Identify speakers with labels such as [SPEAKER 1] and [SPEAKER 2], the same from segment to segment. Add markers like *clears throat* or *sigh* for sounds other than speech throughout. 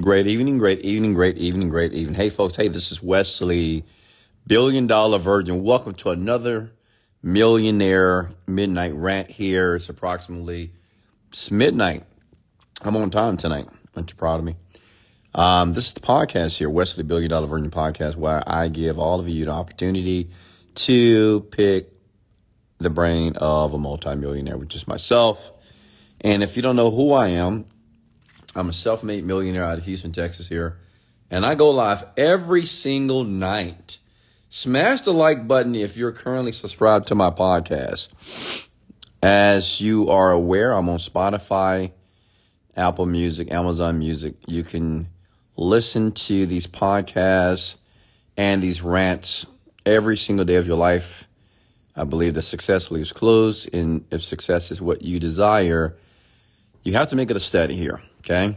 [SPEAKER 1] Great evening, great evening, great evening, great evening. Hey, folks. Hey, this is Wesley, billion dollar virgin. Welcome to another millionaire midnight rant here. It's approximately it's midnight. I'm on time tonight. Aren't you proud of me? Um, this is the podcast here, Wesley Billion Dollar Virgin Podcast, where I give all of you the opportunity to pick the brain of a multimillionaire, which is myself. And if you don't know who I am, I'm a self made millionaire out of Houston, Texas here. And I go live every single night. Smash the like button if you're currently subscribed to my podcast. As you are aware, I'm on Spotify, Apple Music, Amazon Music. You can listen to these podcasts and these rants every single day of your life. I believe that success leaves clues, and if success is what you desire, you have to make it a study here. Okay.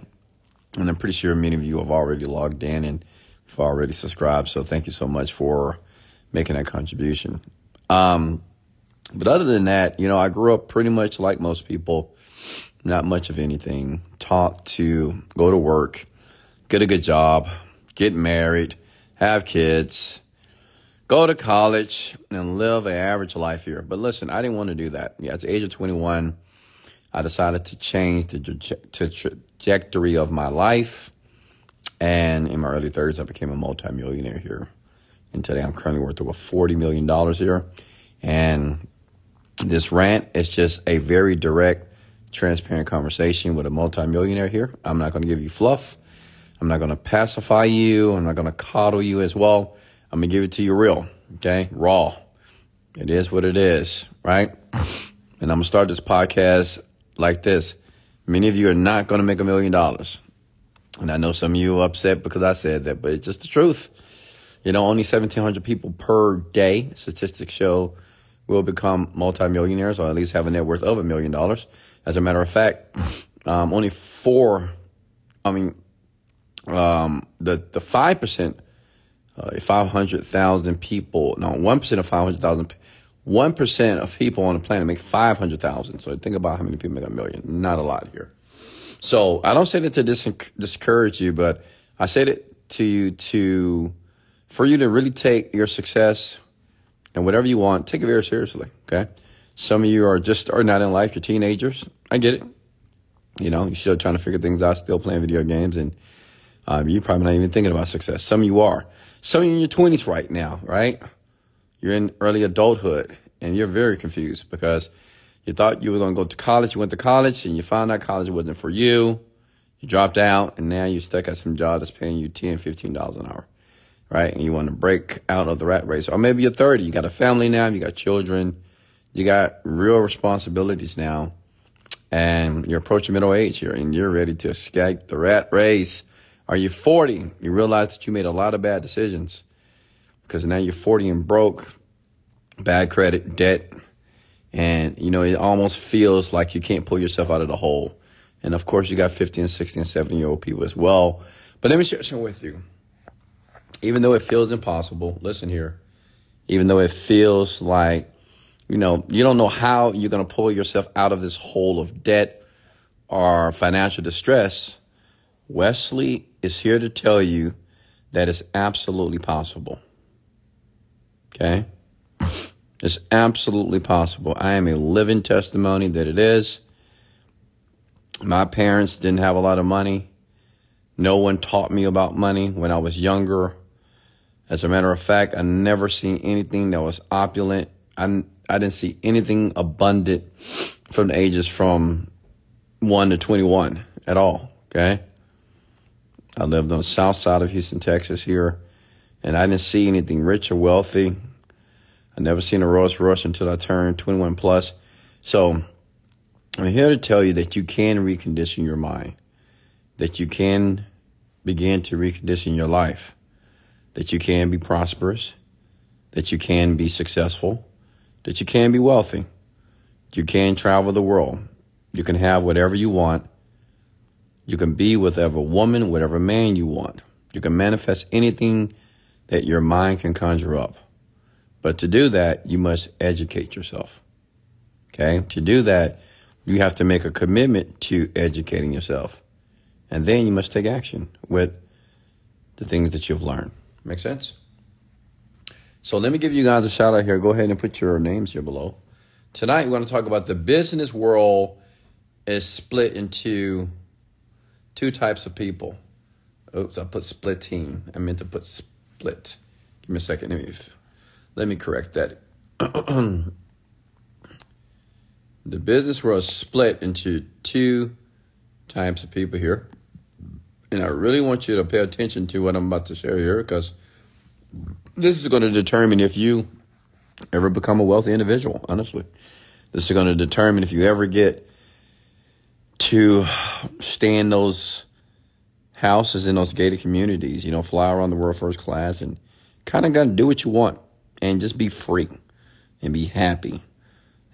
[SPEAKER 1] And I'm pretty sure many of you have already logged in and have already subscribed. So thank you so much for making that contribution. Um, but other than that, you know, I grew up pretty much like most people, not much of anything. Taught to go to work, get a good job, get married, have kids, go to college, and live an average life here. But listen, I didn't want to do that. Yeah, at the age of 21, I decided to change the trajectory of my life. And in my early 30s, I became a multimillionaire here. And today I'm currently worth over $40 million here. And this rant is just a very direct, transparent conversation with a multimillionaire here. I'm not going to give you fluff. I'm not going to pacify you. I'm not going to coddle you as well. I'm going to give it to you real, okay? Raw. It is what it is, right? And I'm going to start this podcast like this. Many of you are not going to make a million dollars. And I know some of you are upset because I said that, but it's just the truth. You know, only 1,700 people per day, statistics show, will become multimillionaires or at least have a net worth of a million dollars. As a matter of fact, *sniffs* um, only four, I mean, um, the, the 5%, uh, 500,000 people, no, 1% of 500,000 1% of people on the planet make 500,000. So think about how many people make a million. Not a lot here. So I don't say that to dis- discourage you, but I say it to you to, for you to really take your success and whatever you want, take it very seriously. Okay. Some of you are just starting out in life. You're teenagers. I get it. You know, you're still trying to figure things out, still playing video games, and um, you're probably not even thinking about success. Some of you are. Some of you in your 20s right now, right? You're in early adulthood and you're very confused because you thought you were going to go to college. You went to college and you found out college wasn't for you. You dropped out and now you're stuck at some job that's paying you $10, $15 an hour, right? And you want to break out of the rat race. Or maybe you're 30. You got a family now. You got children. You got real responsibilities now. And you're approaching middle age here and you're ready to escape the rat race. Are you 40? You realize that you made a lot of bad decisions because now you're 40 and broke, bad credit, debt, and you know it almost feels like you can't pull yourself out of the hole. And of course, you got 50 and 60 and 70 year old people as well. But let me share something with you. Even though it feels impossible, listen here. Even though it feels like, you know, you don't know how you're going to pull yourself out of this hole of debt or financial distress, Wesley is here to tell you that it's absolutely possible. Okay? It's absolutely possible. I am a living testimony that it is. My parents didn't have a lot of money. No one taught me about money when I was younger. As a matter of fact, I never seen anything that was opulent. I, I didn't see anything abundant from the ages from 1 to 21 at all. Okay. I lived on the south side of Houston, Texas here, and I didn't see anything rich or wealthy. I never seen a Rolls Royce until I turned 21 plus. So I'm here to tell you that you can recondition your mind, that you can begin to recondition your life, that you can be prosperous, that you can be successful, that you can be wealthy, you can travel the world, you can have whatever you want, you can be whatever woman, whatever man you want, you can manifest anything that your mind can conjure up. But to do that, you must educate yourself. Okay. To do that, you have to make a commitment to educating yourself. And then you must take action with the things that you've learned. Make sense? So let me give you guys a shout out here. Go ahead and put your names here below. Tonight, we're going to talk about the business world is split into two types of people. Oops, I put splitting. I meant to put split. Give me a second. Let me, let me correct that. *clears throat* the business world split into two types of people here. And I really want you to pay attention to what I'm about to share here because this is going to determine if you ever become a wealthy individual, honestly. This is going to determine if you ever get to stay in those houses in those gated communities, you know, fly around the world first class and kind of got to do what you want and just be free and be happy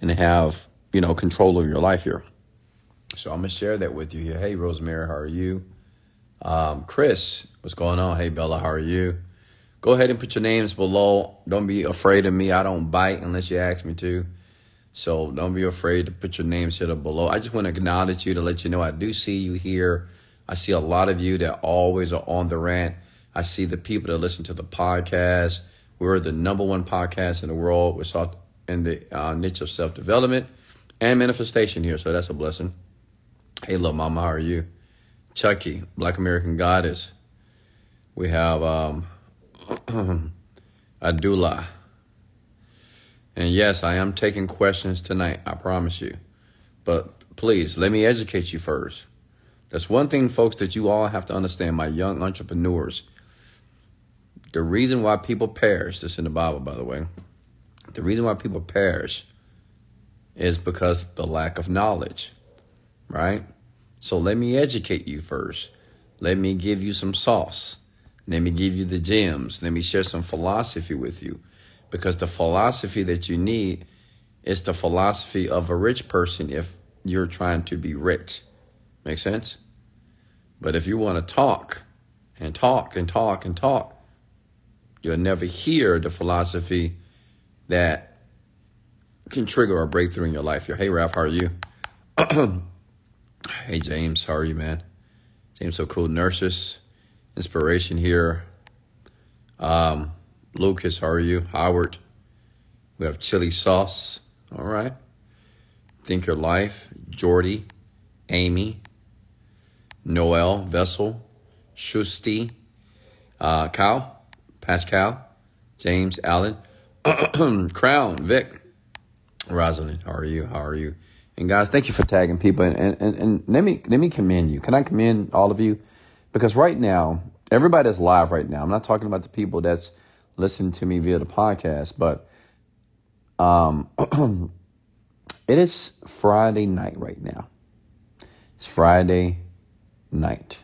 [SPEAKER 1] and have, you know, control of your life here. So I'm going to share that with you here. Hey, Rosemary, how are you? Um, Chris, what's going on? Hey, Bella, how are you? Go ahead and put your names below. Don't be afraid of me. I don't bite unless you ask me to. So don't be afraid to put your names here below. I just want to acknowledge you to let you know I do see you here. I see a lot of you that always are on the rant. I see the people that listen to the podcast. We're the number one podcast in the world. We're in the uh, niche of self development and manifestation here. So that's a blessing. Hey, little mama, how are you? Chucky, Black American Goddess. We have um, *clears throat* Adula. And yes, I am taking questions tonight, I promise you. But please, let me educate you first. That's one thing, folks, that you all have to understand, my young entrepreneurs. The reason why people perish, this in the Bible, by the way, the reason why people perish is because the lack of knowledge, right? So let me educate you first. Let me give you some sauce. Let me give you the gems. Let me share some philosophy with you because the philosophy that you need is the philosophy of a rich person if you're trying to be rich. Make sense? But if you want to talk and talk and talk and talk, you'll never hear the philosophy that can trigger a breakthrough in your life. Hey, Ralph, how are you? *clears throat* hey, James, how are you, man? James, so cool. Nurses, inspiration here. Um, Lucas, how are you? Howard. We have chili sauce. All right. Think Your Life. Jordy. Amy. Noel. Vessel. Shusti. Uh, Kyle. Pascal. James. Allen. *clears throat* Crown. Vic. Rosalind. How are you? How are you? And guys, thank you for tagging people. And, and, and let me let me commend you. Can I commend all of you? Because right now, everybody that's live right now, I'm not talking about the people that's listening to me via the podcast, but um, *clears throat* it is Friday night right now. It's Friday night.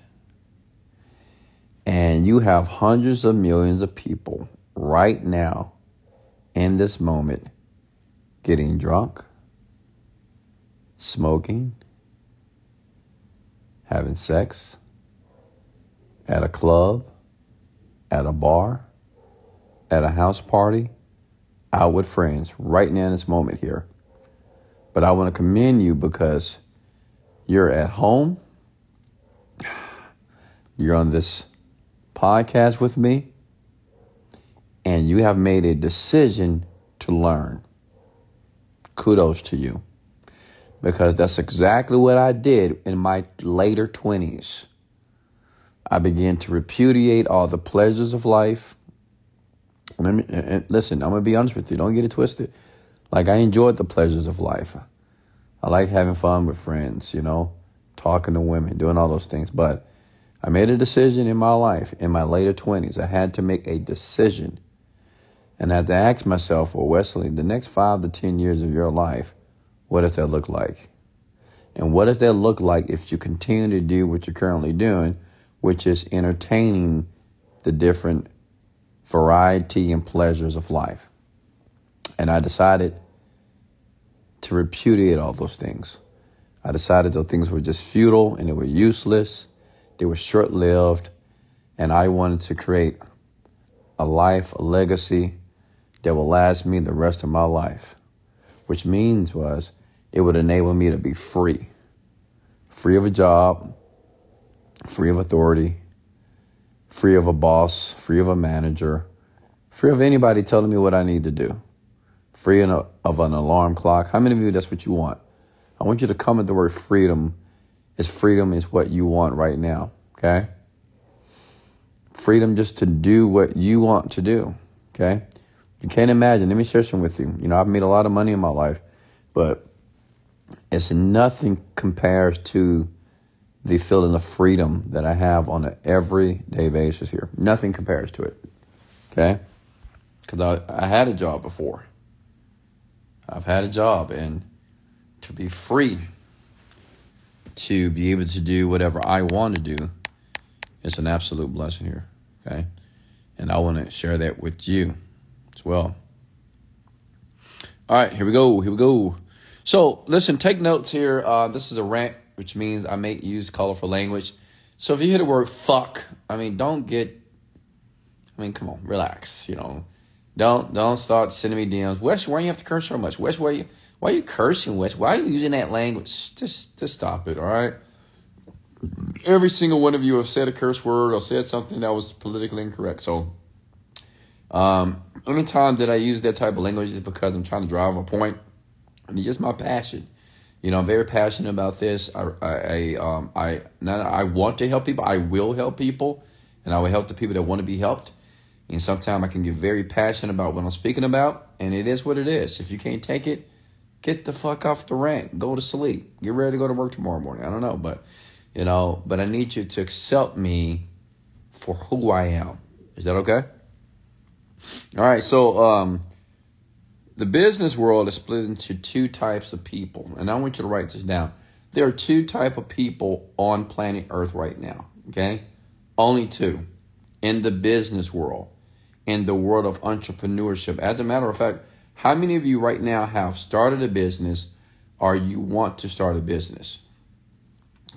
[SPEAKER 1] And you have hundreds of millions of people right now in this moment getting drunk, smoking, having sex at a club, at a bar at a house party, out with friends, right now in this moment here. But I want to commend you because you're at home, *sighs* you're on this podcast with me, and you have made a decision to learn. Kudos to you. Because that's exactly what I did in my later 20s. I began to repudiate all the pleasures of life and listen, I'm gonna be honest with you. Don't get it twisted. Like I enjoyed the pleasures of life. I like having fun with friends, you know, talking to women, doing all those things. But I made a decision in my life in my later twenties. I had to make a decision, and I had to ask myself, well, Wesley, the next five to ten years of your life, what does that look like? And what does that look like if you continue to do what you're currently doing, which is entertaining the different variety and pleasures of life. And I decided to repudiate all those things. I decided those things were just futile and they were useless, they were short lived, and I wanted to create a life, a legacy that will last me the rest of my life. Which means was it would enable me to be free. Free of a job, free of authority, free of a boss, free of a manager, free of anybody telling me what I need to do, free of an alarm clock. How many of you, that's what you want? I want you to come at the word freedom is freedom is what you want right now, okay? Freedom just to do what you want to do, okay? You can't imagine. Let me share some with you. You know, I've made a lot of money in my life, but it's nothing compares to the feeling of freedom that I have on an everyday basis here. Nothing compares to it. Okay? Because I, I had a job before. I've had a job, and to be free, to be able to do whatever I want to do, is an absolute blessing here. Okay? And I want to share that with you as well. All right, here we go. Here we go. So, listen, take notes here. Uh, this is a rant, which means I may use colorful language. So, if you hear the word fuck, I mean, don't get, I mean, come on, relax. You know, don't don't start sending me DMs. Wes, why you have to curse so much? Wes, why you why are you cursing, Wes? Why are you using that language? Just just stop it, all right? Every single one of you have said a curse word or said something that was politically incorrect. So, um, anytime that I use that type of language is because I'm trying to drive a point it's just my passion. You know, I'm very passionate about this. I, I, I, um, I, not, I want to help people. I will help people, and I will help the people that want to be helped. And sometimes I can get very passionate about what I'm speaking about, and it is what it is. If you can't take it, get the fuck off the rant. Go to sleep. Get ready to go to work tomorrow morning. I don't know, but you know, but I need you to accept me for who I am. Is that okay? All right. So, um, the business world is split into two types of people, and I want you to write this down. There are two type of people on planet Earth right now. Okay, only two in the business world, in the world of entrepreneurship. As a matter of fact, how many of you right now have started a business, or you want to start a business?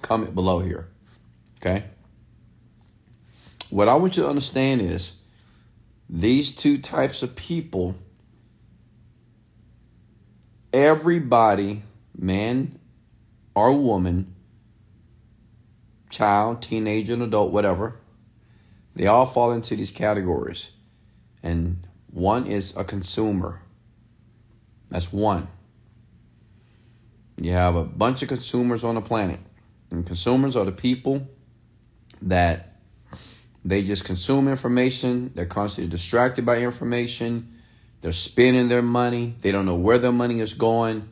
[SPEAKER 1] Comment below here. Okay. What I want you to understand is these two types of people everybody, man or woman, child, teenager, and adult, whatever, they all fall into these categories. And one is a consumer. That's one. You have a bunch of consumers on the planet. And consumers are the people that they just consume information, they're constantly distracted by information they're spending their money. They don't know where their money is going.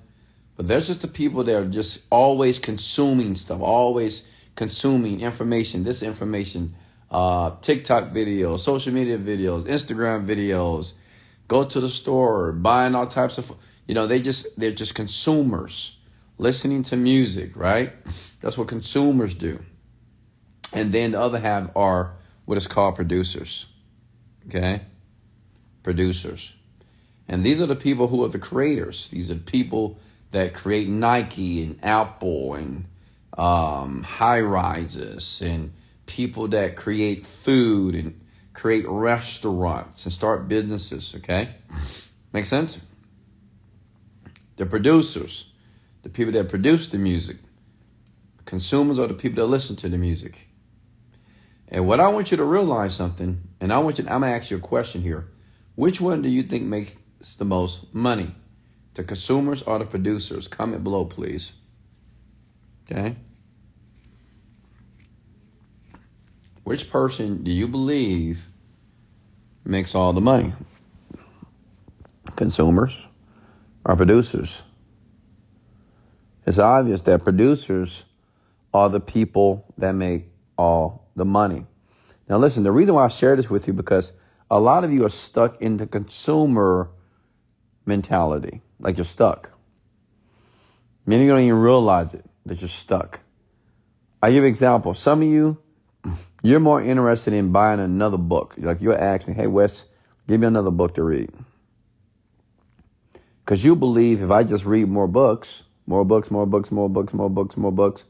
[SPEAKER 1] But there's just the people that are just always consuming stuff, always consuming information, this information, uh, TikTok videos, social media videos, Instagram videos, go to the store, buying all types of, you know, they just, they're just consumers, listening to music, right? That's what consumers do. And then the other half are what is called producers, okay? Producers. And these are the people who are the creators. These are people that create Nike and Apple and um, high rises and people that create food and create restaurants and start businesses, okay? Make sense? The producers, the people that produce the music. Consumers are the people that listen to the music. And what I want you to realize something, and I want you, I'm gonna ask you a question here. Which one do you think makes the most money? The consumers or the producers? Comment below, please. Okay. Which person do you believe makes all the money? Consumers or producers? It's obvious that producers are the people that make all the money. Now, listen, the reason why I share this with you because a lot of you are stuck in the consumer mentality, like you're stuck. Many of you don't even realize it, that you're stuck. I give an example. Some of you, *sniffs* you're more interested in buying another book. Like you'll ask me, hey, Wes, give me another book to read. Because you believe if I just read more books, more books, more books, more books, more books, more books,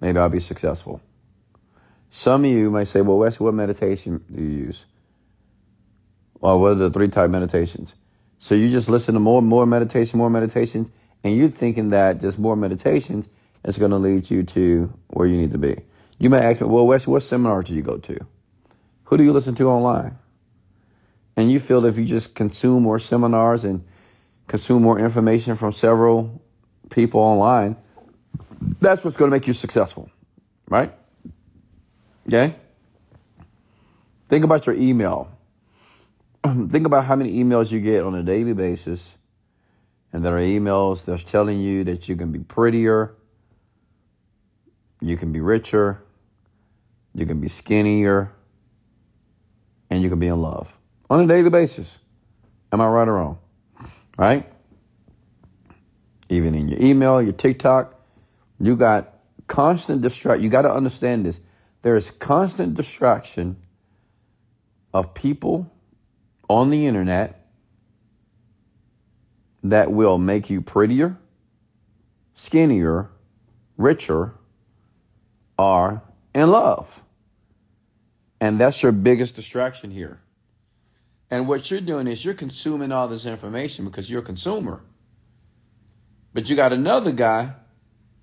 [SPEAKER 1] maybe I'll be successful. Some of you might say, well, Wes, what meditation do you use? Well, what are the three type meditations? So you just listen to more and more meditation, more meditations, and you're thinking that just more meditations is going to lead you to where you need to be. You may ask me, well, Wes, what seminar do you go to? Who do you listen to online? And you feel that if you just consume more seminars and consume more information from several people online, that's what's going to make you successful, right? Okay? Think about your email. *clears throat* Think about how many emails you get on a daily basis. And there are emails that's telling you that you can be prettier, you can be richer, you can be skinnier, and you can be in love on a daily basis. Am I right or wrong? Right? Even in your email, your TikTok, you got constant distraction. You got to understand this. There is constant distraction of people on the internet that will make you prettier, skinnier, richer, or in love. And that's your biggest distraction here. And what you're doing is you're consuming all this information because you're a consumer. But you got another guy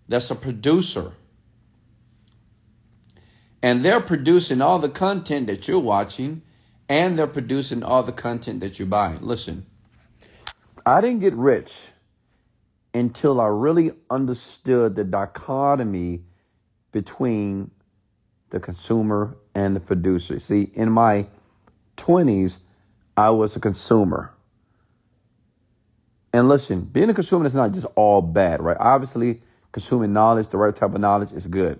[SPEAKER 1] that's a producer. And they're producing all the content that you're watching and they're producing all the content that you're buying. Listen, I didn't get rich until I really understood the dichotomy between the consumer and the producer. See, in my 20s, I was a consumer. And listen, being a consumer is not just all bad, right? Obviously, consuming knowledge, the right type of knowledge, is good.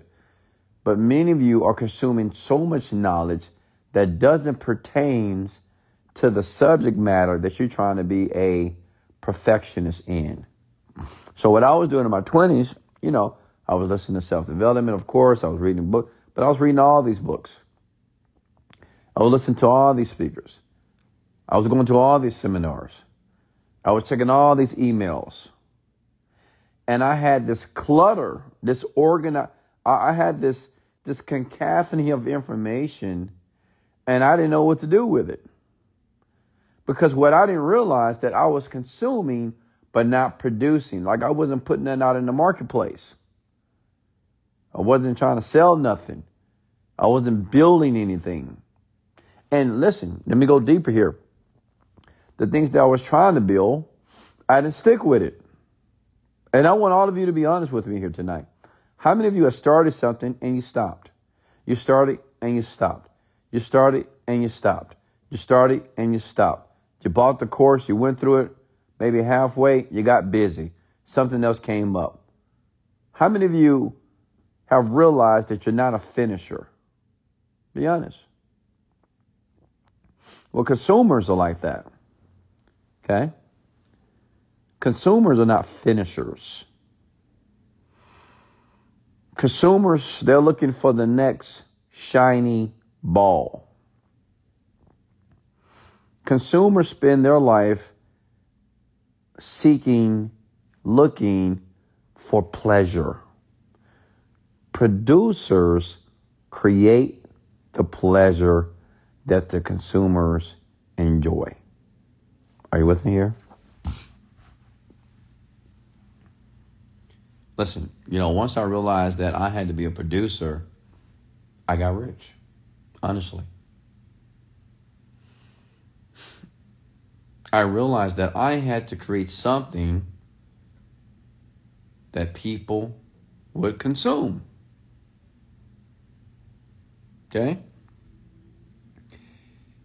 [SPEAKER 1] But many of you are consuming so much knowledge that doesn't pertain to the subject matter that you're trying to be a perfectionist in. So what I was doing in my 20s, you know, I was listening to self-development, of course. I was reading books, but I was reading all these books. I was listening to all these speakers. I was going to all these seminars. I was checking all these emails. And I had this clutter, this organ. I had this, this cacophony of information and I didn't know what to do with it. Because what I didn't realize that I was consuming but not producing. Like I wasn't putting that out in the marketplace. I wasn't trying to sell nothing. I wasn't building anything. And listen, let me go deeper here. The things that I was trying to build, I didn't stick with it. And I want all of you to be honest with me here tonight. How many of you have started something and you stopped? You started and you stopped. You started and you stopped. You started and you stopped. You bought the course, you went through it, maybe halfway, you got busy. Something else came up. How many of you have realized that you're not a finisher? Be honest. Well, consumers are like that. Okay? Consumers are not finishers. Consumers, they're looking for the next shiny ball. Consumers spend their life seeking, looking for pleasure. Producers create the pleasure that the consumers enjoy. Are you with me here? Listen, you know, once I realized that I had to be a producer, I got rich honestly. I realized that I had to create something that people would consume. Okay?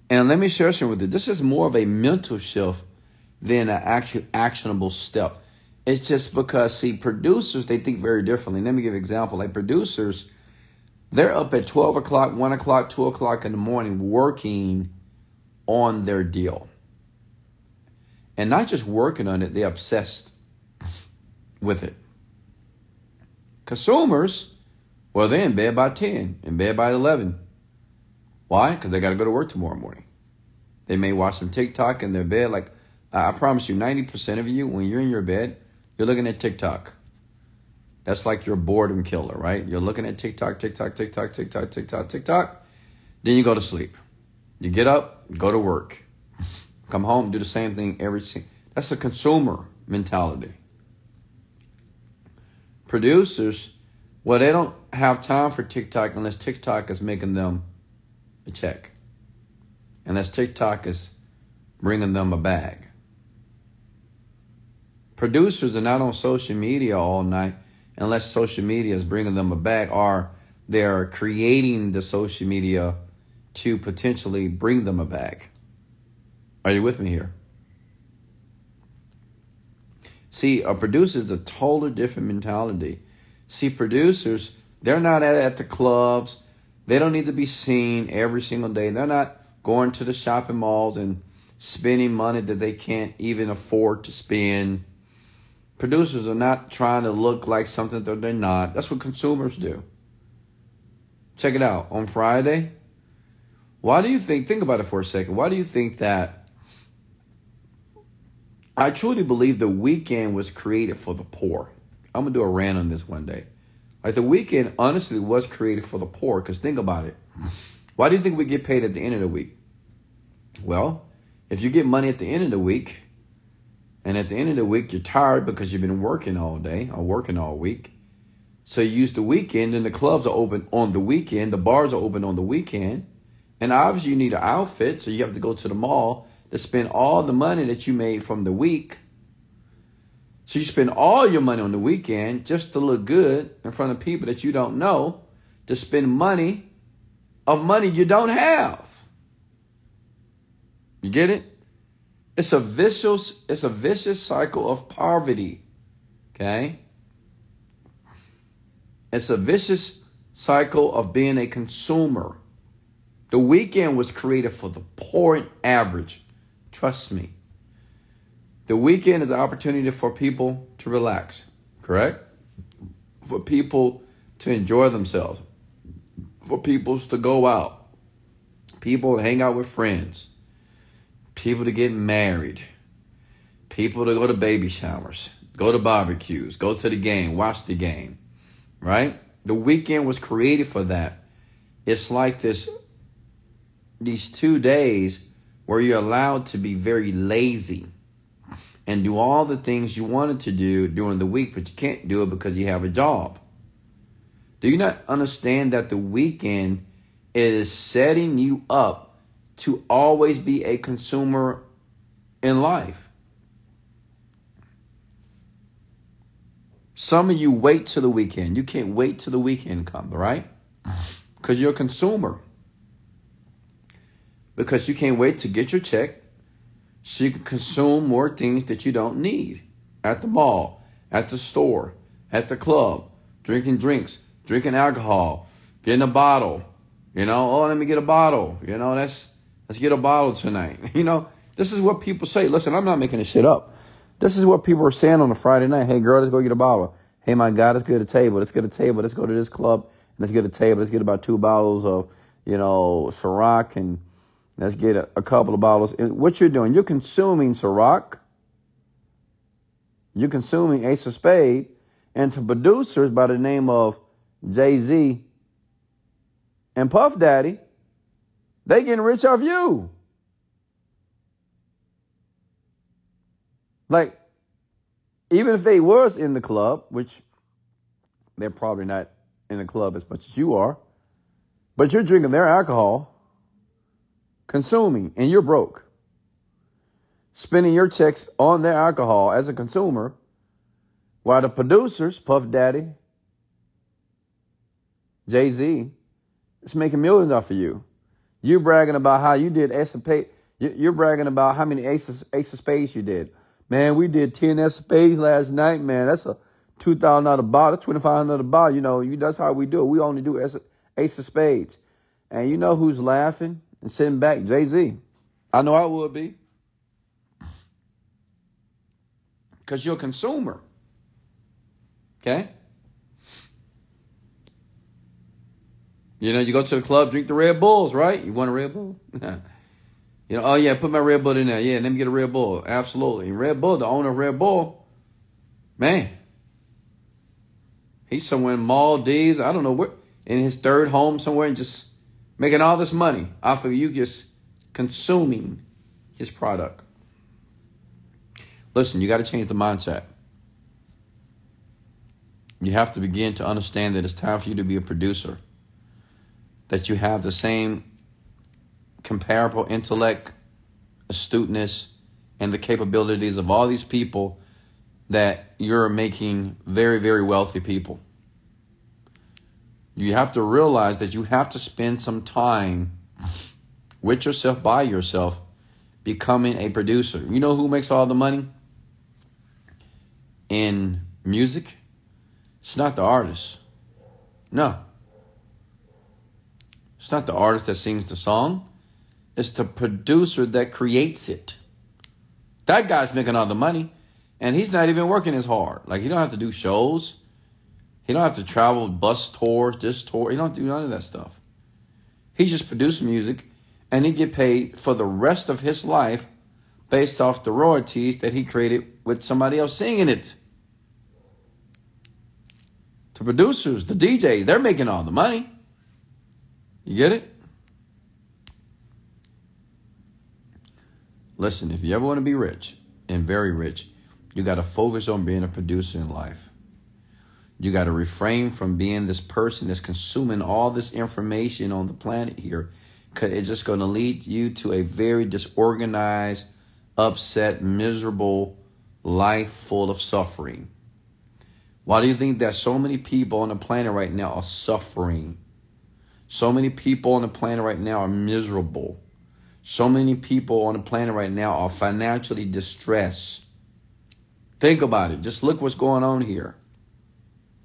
[SPEAKER 1] And let me share something with you. This is more of a mental shift than an actual actionable step. It's just because, see, producers, they think very differently. Let me give an example. Like producers, they're up at 12 o'clock, 1 o'clock, 2 o'clock in the morning working on their deal. And not just working on it, they're obsessed with it. Consumers, well, they're in bed by 10, in bed by 11. Why? Because they got to go to work tomorrow morning. They may watch some TikTok in their bed. Like, I promise you, 90% of you, when you're in your bed, you're looking at TikTok. That's like your boredom killer, right? You're looking at TikTok, TikTok, TikTok, TikTok, TikTok, TikTok. Then you go to sleep. You get up, go to work, *laughs* come home, do the same thing every. That's a consumer mentality. Producers, Well, they don't have time for TikTok unless TikTok is making them a check. Unless TikTok is bringing them a bag. Producers are not on social media all night unless social media is bringing them a bag or they're creating the social media to potentially bring them a bag. Are you with me here? See, a producer is a totally different mentality. See, producers, they're not at, at the clubs. They don't need to be seen every single day. They're not going to the shopping malls and spending money that they can't even afford to spend. Producers are not trying to look like something that they're not. That's what consumers do. Check it out. On Friday, why do you think, think about it for a second, why do you think that I truly believe the weekend was created for the poor. I'm gonna do a rant on this one day. Like the weekend honestly was created for the poor, because think about it. Why do you think we get paid at the end of the week? Well, if you get money at the end of the week, and at the end of the week you're tired because you've been working all day or working all week, so you use the weekend and the clubs are open on the weekend, the bars are open on the weekend, and obviously you need an outfit, so you have to go to the mall to spend all the money that you made from the week. So you spend all your money on the weekend just to look good in front of people that you don't know, to spend money of money you don't have. You get it? It's a vicious it's a vicious cycle of poverty. Okay? It's a vicious cycle of being a consumer. The weekend was created for the poor and average. Trust me. The weekend is an opportunity for people to relax, correct? For people to enjoy themselves, for people to go out, people to hang out with friends, people to get married, people to go to baby showers, go to barbecues, go to the game, watch the game, right? The weekend was created for that. It's like this these two days where you're allowed to be very lazy and do all the things you wanted to do during the week, but you can't do it because you have a job. Do you not understand that the weekend is setting you up to always be a consumer in life? Some of you wait till the weekend. You can't wait till the weekend comes, right? Because you're a consumer because you can't wait to get your check so you can consume more things that you don't need at the mall, at the store, at the club, drinking drinks, drinking alcohol, getting a bottle. You know, oh, let me get a bottle. You know, that's let's get a bottle tonight. *laughs* You know, this is what people say. Listen, I'm not making this shit up. This is what people are saying on a Friday night. Hey, girl, let's go get a bottle. Hey, my God, let's get a table. Let's get a table. Let's go to this club. Let's get a table. Let's get about two bottles of, you know, Ciroc and Let's get a, a couple of bottles. What you're doing, you're consuming Ciroc. You're consuming Ace of Spade. And to producers by the name of Jay-Z and Puff Daddy, they getting rich off you. Like, even if they was in the club, which they're probably not in the club as much as you are, but you're drinking their alcohol consuming and you're broke, spending your checks on their alcohol as a consumer, while the producers, Puff Daddy, Jay Z, is making millions off of you. You bragging about how you did Ace of Spades. You're bragging about how many Ace of, Spades you did. Man, we did 10 Ace of Spades last night, man. That's a $2,000 bottle, that's $2,500 bottle. You know, you, that's how we do it. We only do Ace of Spades. And you know who's laughing? And sitting back, Jay Z. I know I would be. Because you're a consumer. Okay? You know, you go to the club, drink the Red Bulls, right? You want a Red Bull? *laughs* you know, oh yeah, put my Red Bull in there. Yeah, let me get a Red Bull. Absolutely. And Red Bull, the owner of Red Bull, man, he's somewhere in Maldives. I don't know where, in his third home somewhere, and just making all this money off of you just consuming his product. Listen, you got to change the mindset. you have to begin to understand that it's time for you to be a producer. That you have the same comparable intellect, astuteness, and the capabilities of all these people that you're making very, very wealthy people. You have to realize that you have to spend some time with yourself, by yourself, becoming a producer. You know who makes all the money in music? It's not the artist. No. It's not the artist that sings the song. It's the producer that creates it. That guy's making all the money, and he's not even working as hard. Like he don't have to do shows. He don't have to travel, bus tours, this tour. He don't do none of that stuff. He just produces music, and he get paid for the rest of his life based off the royalties that he created with somebody else singing it. The producers, the DJs, they're making all the money. You get it? Listen, if you ever want to be rich and very rich, you got to focus on being a producer in life. You got to refrain from being this person that's consuming all this information on the planet here because it's just going to lead you to a very disorganized, upset, miserable life full of suffering. Why do you think that so many people on the planet right now are suffering? So many people on the planet right now are miserable. So many people on the planet right now are financially distressed. Think about it. Just look what's going on here.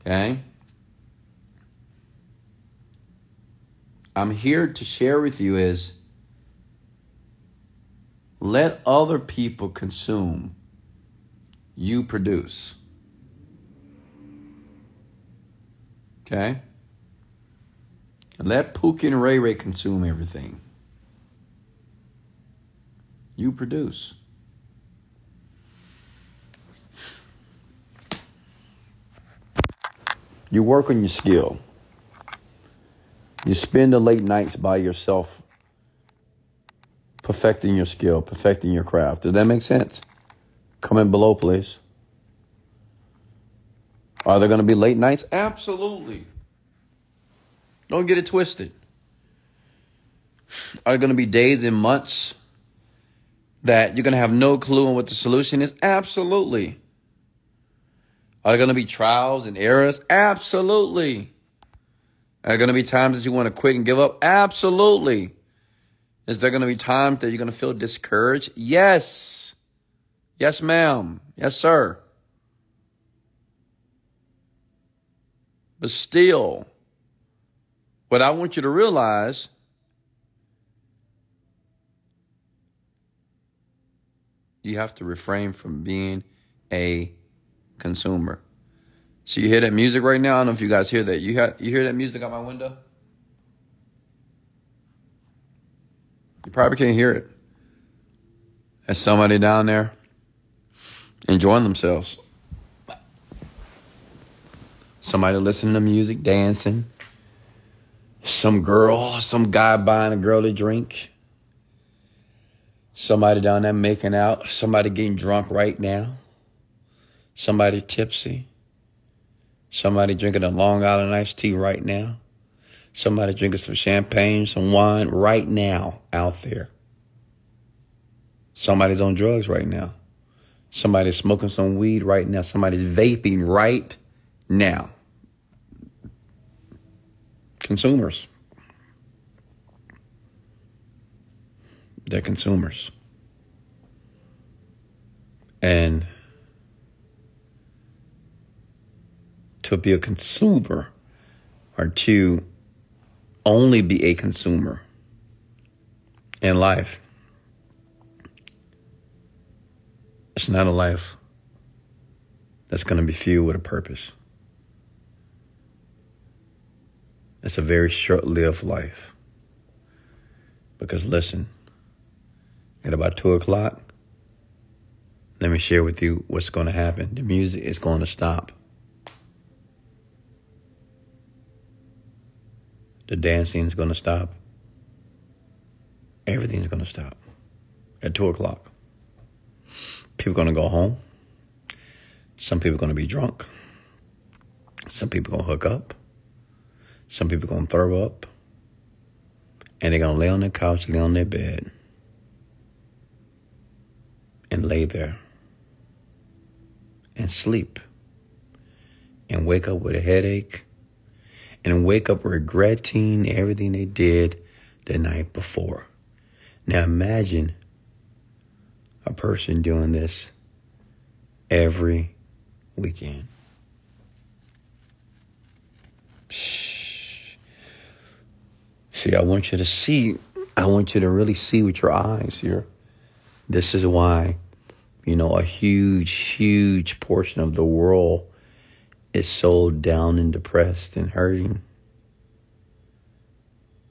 [SPEAKER 1] Okay? I'm here to share with you is let other people consume, you produce. Okay? Let Pookie and Ray Ray consume everything. You produce. You work on your skill. You spend the late nights by yourself perfecting your skill, perfecting your craft. Does that make sense? Comment below, please. Are there going to be late nights? Absolutely. Don't get it twisted. Are there going to be days and months that you're going to have no clue on what the solution is? Absolutely. Are there going to be trials and errors? Absolutely. Are there going to be times that you want to quit and give up? Absolutely. Is there going to be times that you're going to feel discouraged? Yes. Yes, ma'am. Yes, sir. But still, what I want you to realize you have to refrain from being a consumer. So you hear that music right now? I don't know if you guys hear that. You hear, you hear that music out my window? You probably can't hear it. There's somebody down there enjoying themselves. Somebody listening to music, dancing. Some girl, some guy buying a girl a drink. Somebody down there making out. Somebody getting drunk right now. Somebody tipsy. Somebody drinking a Long Island iced tea right now. Somebody drinking some champagne, some wine right now out there. Somebody's on drugs right now. Somebody's smoking some weed right now. Somebody's vaping right now. Consumers. They're consumers. And to be a consumer or to only be a consumer in life. It's not a life that's going to be filled with a purpose. It's a very short lived life. Because listen, at about two o'clock, let me share with you what's going to happen. The music is going to stop. The dancing is going to stop. Everything's going to stop at 2 o'clock. People are going to go home. Some people are going to be drunk. Some people are gonna hook up. Some people are gonna throw up. And they're gonna lay on their couch, lay on their bed, and lay there and sleep and wake up with a headache and wake up regretting everything they did the night before. Now imagine a person doing this every weekend. See, I want you to see, I want you to really see with your eyes here. This is why, you know, a huge, huge portion of the world is so down and depressed and hurting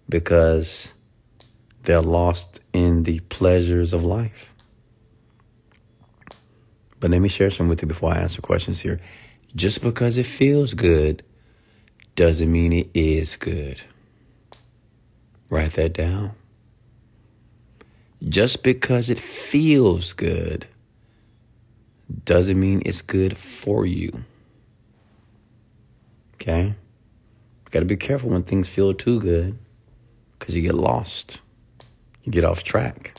[SPEAKER 1] because they're lost in the pleasures of life. But let me share some with you before I answer questions here. Just because it feels good doesn't mean it is good. Write that down. Just because it feels good doesn't mean it's good for you. Okay? Got to be careful when things feel too good because you get lost. You get off track.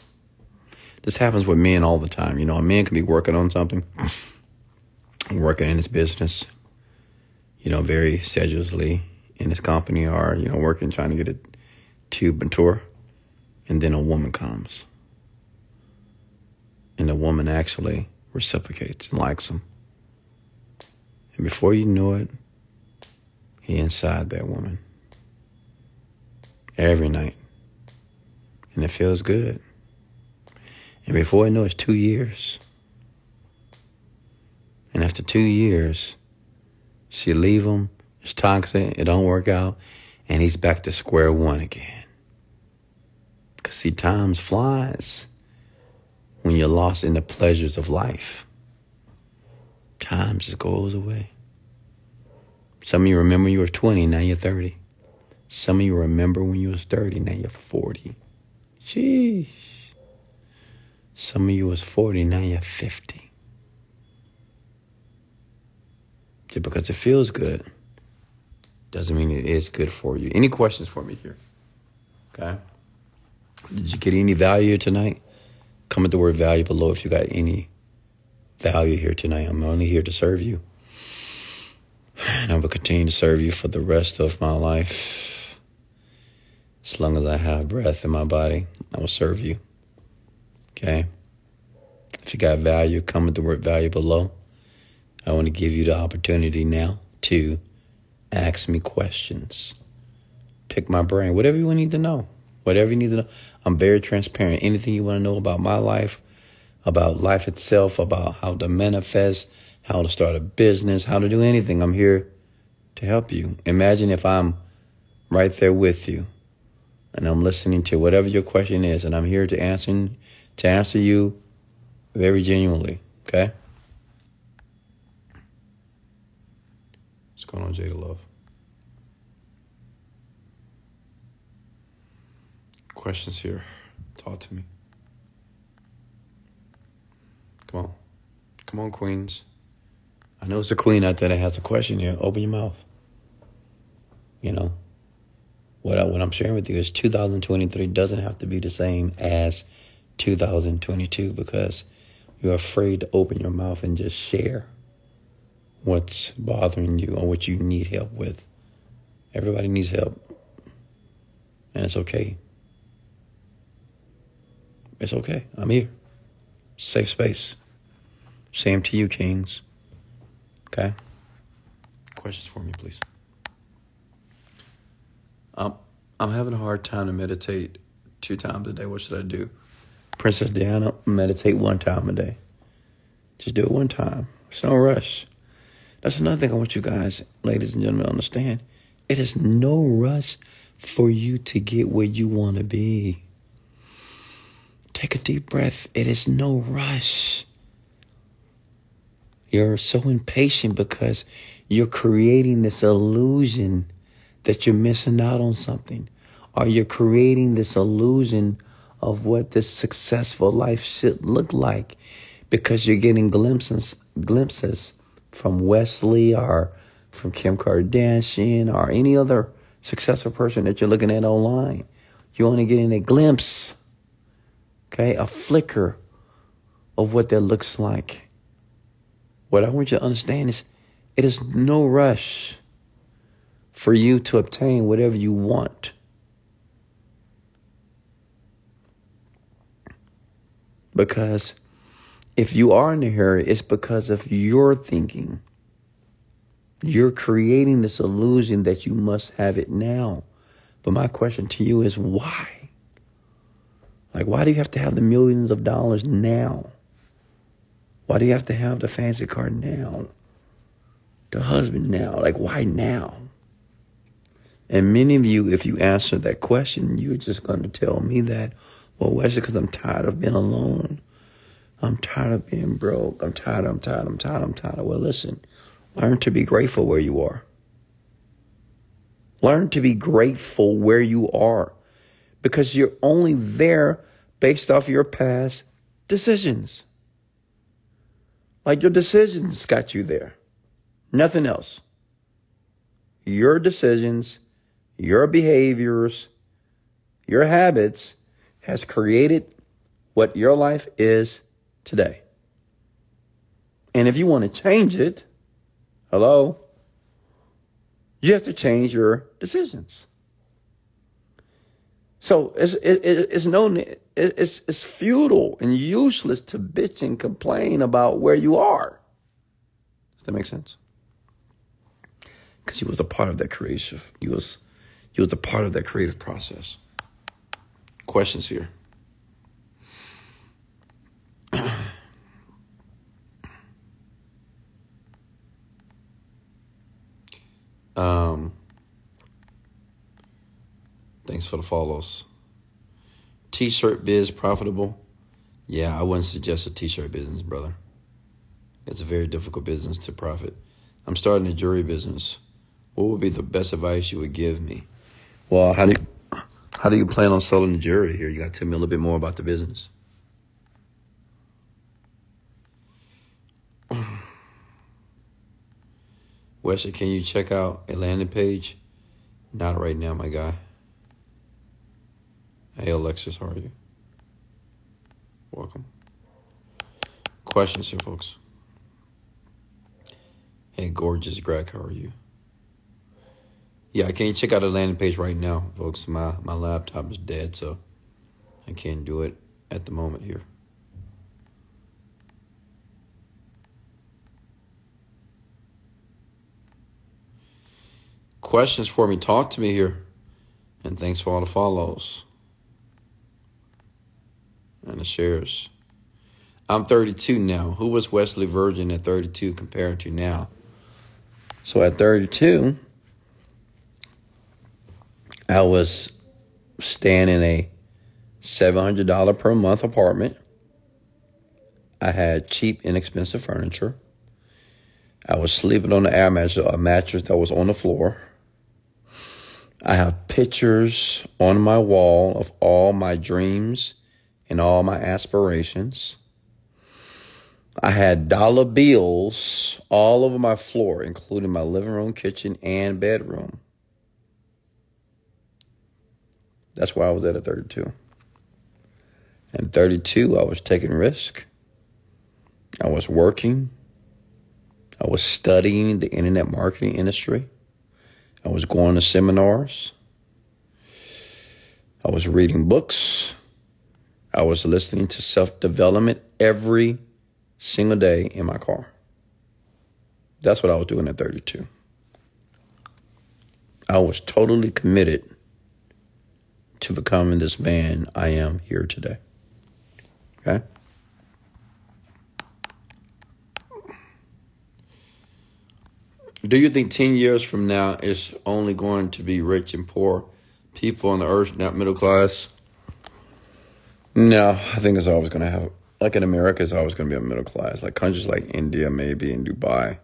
[SPEAKER 1] This happens with men all the time. You know, a man can be working on something, *sniffs* working in his business, you know, very sedulously in his company or, you know, working, trying to get it to mature. And then a woman comes. And the woman actually reciprocates and likes him. And before you know it, he inside that woman every night. And it feels good. And before I know it's two years. And after two years, she leave him. It's toxic. It don't work out. And he's back to square one again. Because see, times flies when you're lost in the pleasures of life. Time just goes away. Some of you remember you were 20, now you're 30. Some of you remember when you was 30, now you're 40. Sheesh. Some of you was 40, now you're 50. Just because it feels good doesn't mean it is good for you. Any questions for me here? Okay. Did you get any value tonight? Comment the word value below if you got any value here tonight. I'm only here to serve you. And I will continue to serve you for the rest of my life. As long as I have breath in my body, I will serve you. Okay? If you got value, comment the word value below. I want to give you the opportunity now to ask me questions. Pick my brain, whatever you need to know. Whatever you need to know. I'm very transparent. Anything you want to know about my life, about life itself, about how to manifest, how to start a business, how to do anything. I'm here to help you. Imagine if I'm right there with you and I'm listening to whatever your question is and I'm here to answer to answer you very genuinely, okay? What's going on, Jada Love? Questions here. Talk to me. Come on. Come on, Queens. I know it's a queen out there that has a question here. Open your mouth. You know, what, I, what I'm sharing with you is 2023 doesn't have to be the same as 2022 because you're afraid to open your mouth and just share what's bothering you or what you need help with. Everybody needs help. And it's okay. It's okay. I'm here. Safe space. Same to you, Kings. Okay? Questions for me, please. Um, I'm having a hard time to meditate two times a day. What should I do? Princess Diana, meditate one time a day. Just do it one time. It's no rush. That's another thing I want you guys, ladies and gentlemen, to understand. It is no rush for you to get where you want to be. Take a deep breath. It is no rush. You're so impatient because you're creating this illusion that you're missing out on something, or you're creating this illusion of what this successful life should look like because you're getting glimpses glimpses from Wesley or from Kim Kardashian or any other successful person that you're looking at online. You're only getting a glimpse, okay, a flicker of what that looks like. What I want you to understand is it is no rush for you to obtain whatever you want. Because if you are in a hurry, it's because of your thinking. You're creating this illusion that you must have it now. But my question to you is why? Like, why do you have to have the millions of dollars now? Why do you have to have the fancy car now? The husband now? Like, why now? And many of you, if you answer that question, you're just going to tell me that, well, Wesley, because I'm tired of being alone. I'm tired of being broke. I'm tired, I'm tired, I'm tired, I'm tired. Well, listen, learn to be grateful where you are. Learn to be grateful where you are because you're only there based off your past decisions. Like your decisions got you there, nothing else. Your decisions your behaviors, your habits has created what your life is today. And if you want to change it, hello, you have to change your decisions. So it's, it, it's no, it's, it's futile and useless to bitch and complain about where you are. Does that make sense? Because he was a part of that creation. He was he was a part of that creative process. Questions here. *clears throat* um, thanks for the follows. T-shirt biz profitable? Yeah, I wouldn't suggest a t-shirt business, brother. It's a very difficult business to profit. I'm starting a jewelry business. What would be the best advice you would give me? Well, how do you, how do you plan on selling the jewelry here? You got to tell me a little bit more about the business. *sighs* Wesley, can you check out a landing page? Not right now, my guy. Hey, Alexis, how are you? Welcome. Questions here, folks. Hey, gorgeous Greg, how are you? Yeah, I can't check out the landing page right now, folks. My my laptop is dead, so I can't do it at the moment here. Questions for me? Talk to me here. And thanks for all the follows and the shares. I'm 32 now. Who was Wesley Virgin at 32 compared to now? So at 32, I was staying in a $700 per month apartment. I had cheap, inexpensive furniture. I was sleeping on the air mattress, a mattress that was on the floor. I have pictures on my wall of all my dreams and all my aspirations. I had dollar bills all over my floor, including my living room, kitchen, and bedroom. That's why I was at a 32. And 32, I was taking risk. I was working. I was studying the internet marketing industry. I was going to seminars. I was reading books. I was listening to self development every single day in my car. That's what I was doing at 32. I was totally committed to becoming this man I am here today. Okay? Do you think 10 years from now is only going to be rich and poor people on the earth, not middle class? No, I think it's always going to have, like in America, it's always going to be a middle class. Like countries like India, maybe, in Dubai,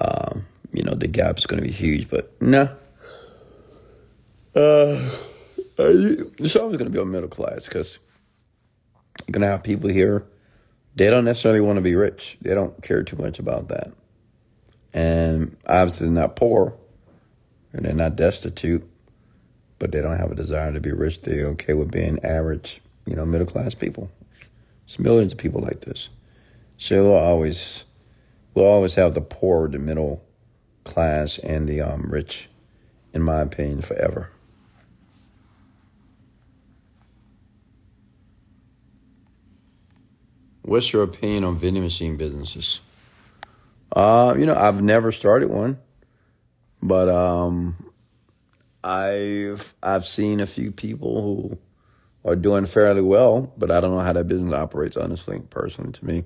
[SPEAKER 1] um, you know, the gap is going to be huge, but no. Uh, it's always going to be a middle class because you're going to have people here. They don't necessarily want to be rich. They don't care too much about that. And obviously they're not poor and they're not destitute, but they don't have a desire to be rich. They're okay with being average, you know, middle class people. There's millions of people like this. So we'll always we'll always have the poor, the middle class, and the um, rich, in my opinion, forever. What's your opinion on vending machine businesses? Uh, you know, I've never started one, but um, I've I've seen a few people who are doing fairly well, but I don't know how that business operates, honestly, personally to me.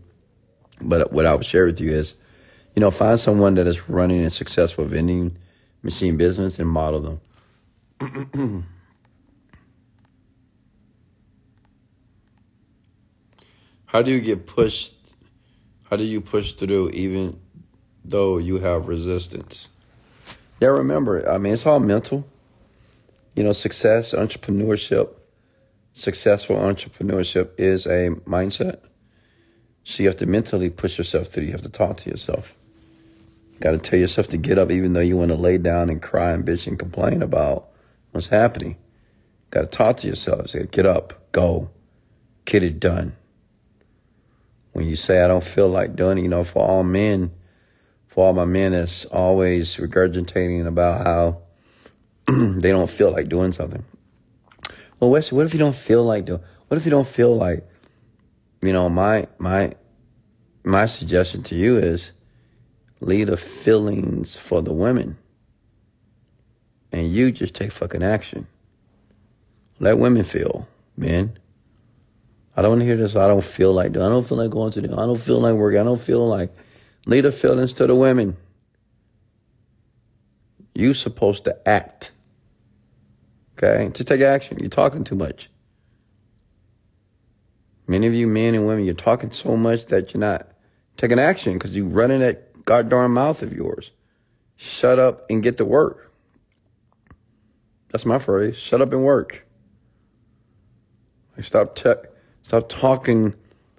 [SPEAKER 1] But what I would share with you is, you know, find someone that is running a successful vending machine business and model them. *clears throat* How do you get pushed? How do you push through even though you have resistance? Yeah, remember, I mean, it's all mental. You know, success, entrepreneurship, successful entrepreneurship is a mindset. So you have to mentally push yourself through. You have to talk to yourself. You got to tell yourself to get up, even though you want to lay down and cry and bitch and complain about what's happening. You got to talk to yourself. Say, get up, go, get it done when you say I don't feel like doing it, you know, for all men, for all my men it's always regurgitating about how *clears throat* they don't feel like doing something. Well, Wesley, what if you don't feel like doing? What if you don't feel like? You know, my my my suggestion to you is leave the feelings for the women, and you just take fucking action. Let women feel, men. I don't want to hear this. I don't feel like doing I don't feel like going to the. I don't feel like working. I don't feel like. Lead the feelings to the women. You supposed to act. Okay, just take action. You're talking too much. Many of you men and women, you're talking so much that you're not taking action because you're running that goddamn mouth of yours. Shut up and get to work. That's my phrase. Shut up and work. Stop te- Stop talking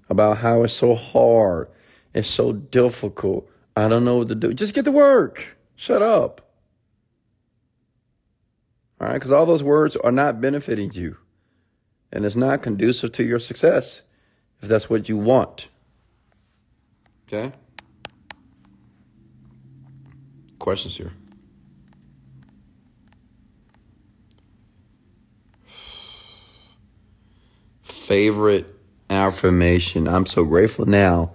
[SPEAKER 1] about how it's so hard. It's so difficult. I don't know what to do. Just get to work. Shut up. All right? Because all those words are not benefiting you. And it's not conducive to your success if that's what you want. Okay? Questions here. favorite affirmation. I'm so grateful now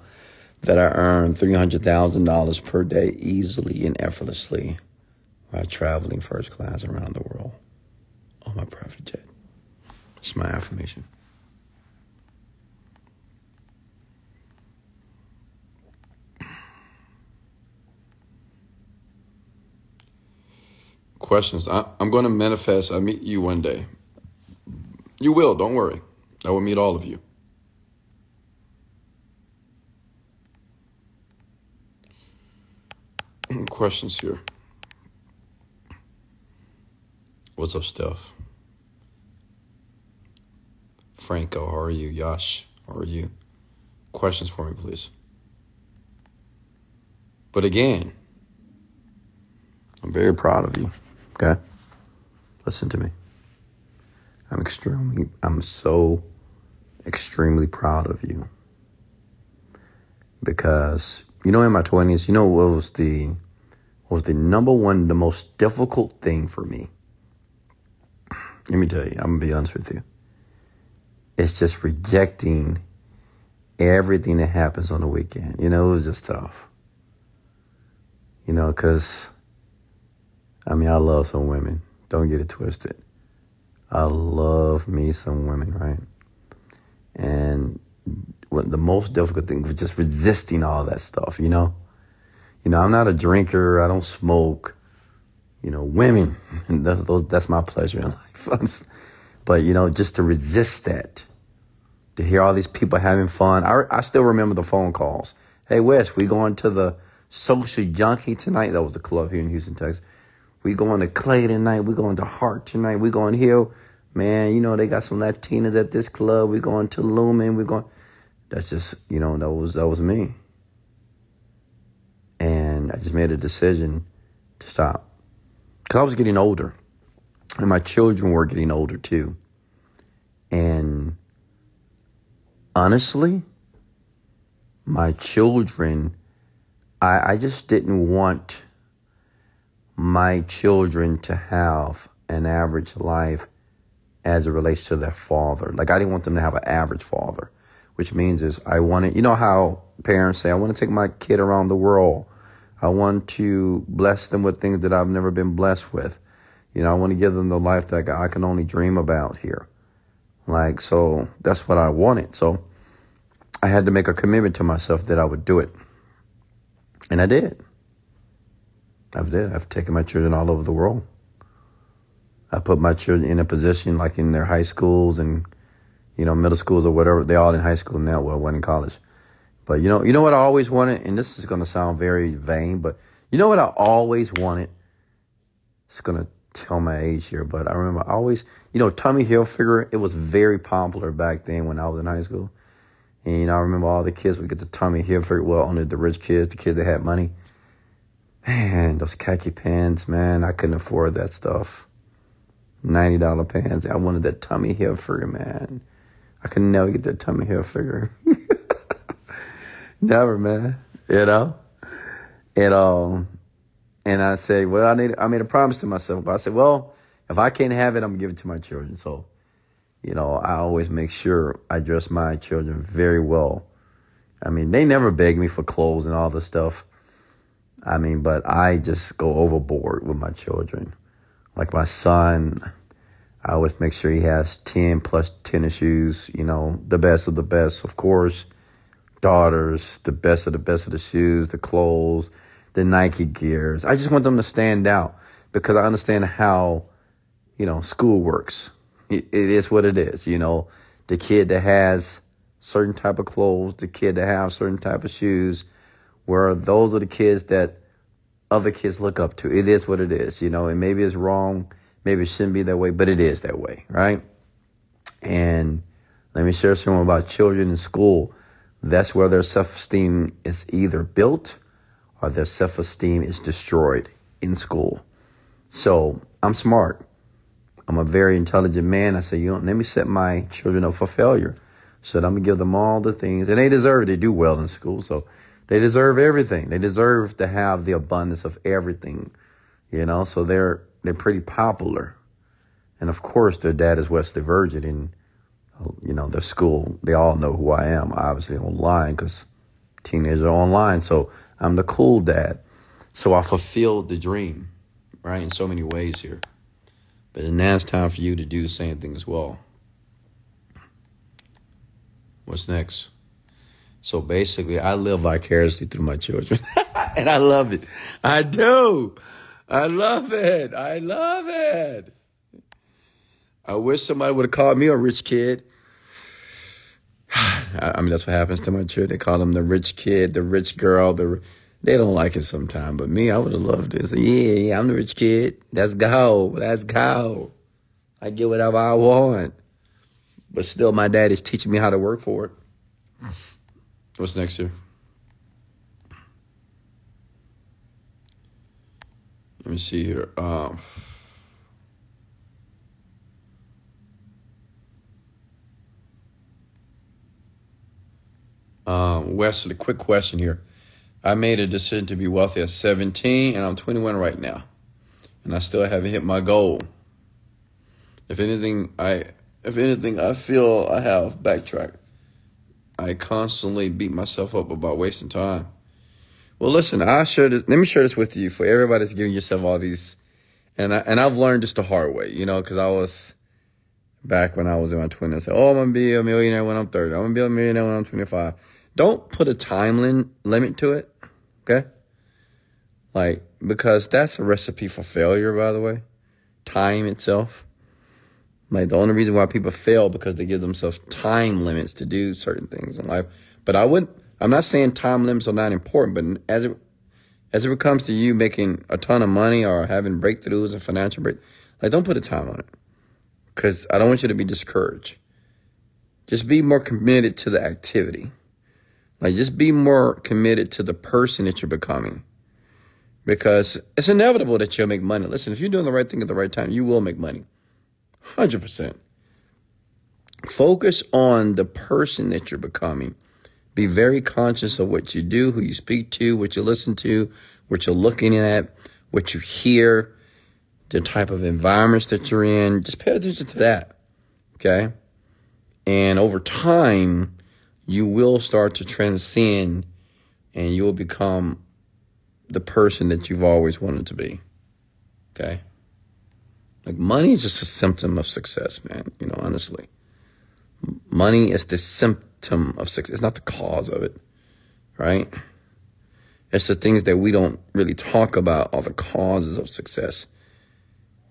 [SPEAKER 1] that I earn $300,000 per day easily and effortlessly while traveling first class around the world on my private jet. It's my affirmation. Questions. I, am going to manifest. I meet you one day. You will, don't worry. I will meet all of you. *clears throat* Questions here. What's up, Steph? Franco, how are you? Yash, how are you? Questions for me, please. But again, I'm very proud of you. Okay? Listen to me. I'm extremely, I'm so extremely proud of you. Because, you know, in my 20s, you know what was the what was the number one, the most difficult thing for me? Let me tell you, I'm gonna be honest with you. It's just rejecting everything that happens on the weekend. You know, it was just tough. You know, because, I mean, I love some women. Don't get it twisted. I love me some women, right? And what the most difficult thing was just resisting all that stuff, you know? You know, I'm not a drinker, I don't smoke. You know, women, *laughs* those, that's my pleasure in *laughs* life. but, you know, just to resist that, to hear all these people having fun. I, I still remember the phone calls. Hey, Wes, we going to the Social Junkie tonight? That was a club here in Houston, Texas. We going to Clay tonight. We going to Hart tonight. We going here man, you know, they got some Latinas at this club. We're going to Lumen. We're going. That's just, you know, that was that was me. And I just made a decision to stop. Because I was getting older. And my children were getting older too. And honestly, my children, I, I just didn't want my children to have an average life as it relates to their father. Like I didn't want them to have an average father, which means is I wanted, you know how parents say, I want to take my kid around the world. I want to bless them with things that I've never been blessed with. You know, I want to give them the life that I can only dream about here. Like, so that's what I wanted. So I had to make a commitment to myself that I would do it. And I did. I've did. I've taken my children all over the world. I put my children in a position like in their high schools and, you know, middle schools or whatever. They're all in high school now. Well, one in college. But you know, you know what I always wanted, and this is going to sound very vain, but you know what I always wanted. It's going to tell my age here, but I remember I always, you know, Tommy Hilfiger. It was very popular back then when I was in high school, and you know, I remember all the kids would get the Tommy Hilfiger. Well, only the rich kids, the kids that had money. Man, those khaki pants, man, I couldn't afford that stuff. Ninety dollar pants. I wanted that Tommy Hilfiger, man. I could never get that Tommy Hilfiger. *laughs* Never, man. You know? And um and I said, Well, I need I made a promise to myself. I said, Well, if I can't have it, I'm give it to my children. So, you know, I always make sure I dress my children very well. I mean, they never beg me for clothes and all this stuff. I mean, but I just go overboard with my children. Like my son, I always make sure he has 10 plus tennis shoes, you know, the best of the best, of course daughters the best of the best of the shoes, the clothes, the Nike gears. I just want them to stand out because I understand how, you know, school works. it, it is what it is. You know, the kid that has certain type of clothes, the kid that have certain type of shoes, where those are the kids that other kids look up to. It is what it is, you know, and maybe it's wrong, maybe it shouldn't be that way, but it is that way, right? And let me share something about children in school. That's where their self esteem is either built or their self esteem is destroyed in school. So I'm smart. I'm a very intelligent man. I say, you know, let me set my children up for failure. So I'm gonna give them all the things, and they deserve it. They do well in school, so they deserve everything. They deserve to have the abundance of everything, you know. So they're they're pretty popular, and of course, their dad is Wesley Virgin, and you know, their school, they all know who I am, obviously online, because teenagers are online. So I'm the cool dad. So I fulfilled the dream, right, in so many ways here. But now it's time for you to do the same thing as well. What's next? So basically, I live vicariously through my children, *laughs* and I love it. I do. I love it. I love it. I wish somebody would have called me a rich kid. *sighs* I mean, that's what happens to my children. They call them the rich kid, the rich girl. The they don't like it sometimes, but me, I would have loved it. So, yeah, yeah, I'm the rich kid. Let's go. Let's go. I get whatever I want. But still, my dad is teaching me how to work for it. What's next here? Let me see here. Um, Um, Wesley, quick question here. I made a decision to be wealthy at 17, and I'm 21 right now, and I still haven't hit my goal. If anything, I if anything, I feel I have backtracked. I constantly beat myself up about wasting time. Well, listen, I share this. Let me share this with you for everybody that's giving yourself all these, and I and I've learned this the hard way, you know, because I was back when I was in my twenties. I said, Oh, I'm gonna be a millionaire when I'm 30. I'm gonna be a millionaire when I'm 25. Don't put a time lim- limit to it. Okay. Like, because that's a recipe for failure, by the way. Time itself. Like, the only reason why people fail because they give themselves time limits to do certain things in life. But I wouldn't, I'm not saying time limits are not important, but as it, as it comes to you making a ton of money or having breakthroughs and financial break, like, don't put a time on it. Cause I don't want you to be discouraged. Just be more committed to the activity. Like just be more committed to the person that you're becoming. because it's inevitable that you'll make money. Listen, if you're doing the right thing at the right time, you will make money. 100%. Focus on the person that you're becoming. Be very conscious of what you do, who you speak to, what you listen to, what you're looking at, what you hear, the type of environments that you're in. Just pay attention to that. Okay. And over time, you will start to transcend and you will become the person that you've always wanted to be. Okay. Like money is just a symptom of success, man. You know, honestly. Money is the symptom of success. It's not the cause of it, right? It's the things that we don't really talk about are the causes of success.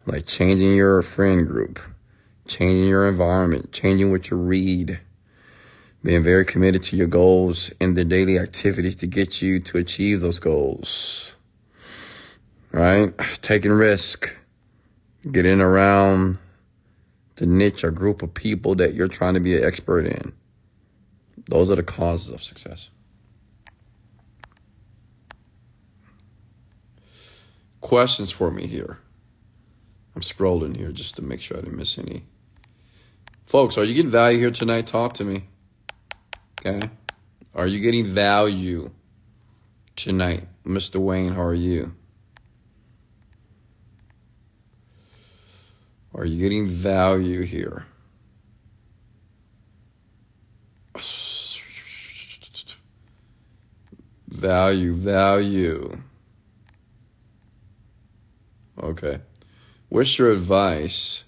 [SPEAKER 1] Like changing your friend group, changing your environment, changing what you read, being very committed to your goals and the daily activities to get you to achieve those goals. Right? Taking risk, getting around the niche or group of people that you're trying to be an expert in. Those are the causes of success. Questions for me here. I'm scrolling here just to make sure I didn't miss any. Folks, are you getting value here tonight? Talk to me. Okay? Are you getting value tonight? Mr. Wayne, how are you? Are you getting value here? Value, value. Okay. What's your advice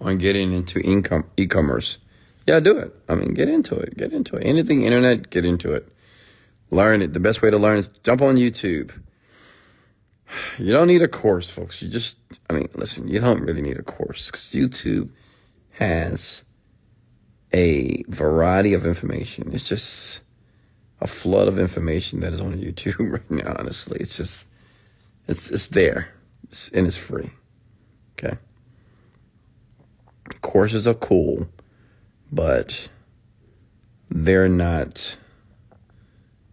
[SPEAKER 1] on getting into income e-commerce? Yeah, do it. I mean, get into it. Get into it. Anything internet, get into it. Learn it. The best way to learn is jump on YouTube. You don't need a course, folks. You just, I mean, listen, you don't really need a course because YouTube has a variety of information. It's just a flood of information that is on *laughs* YouTube right now, honestly. It's just, it's, it's there it's, and it's free. Okay. Courses are cool but they're not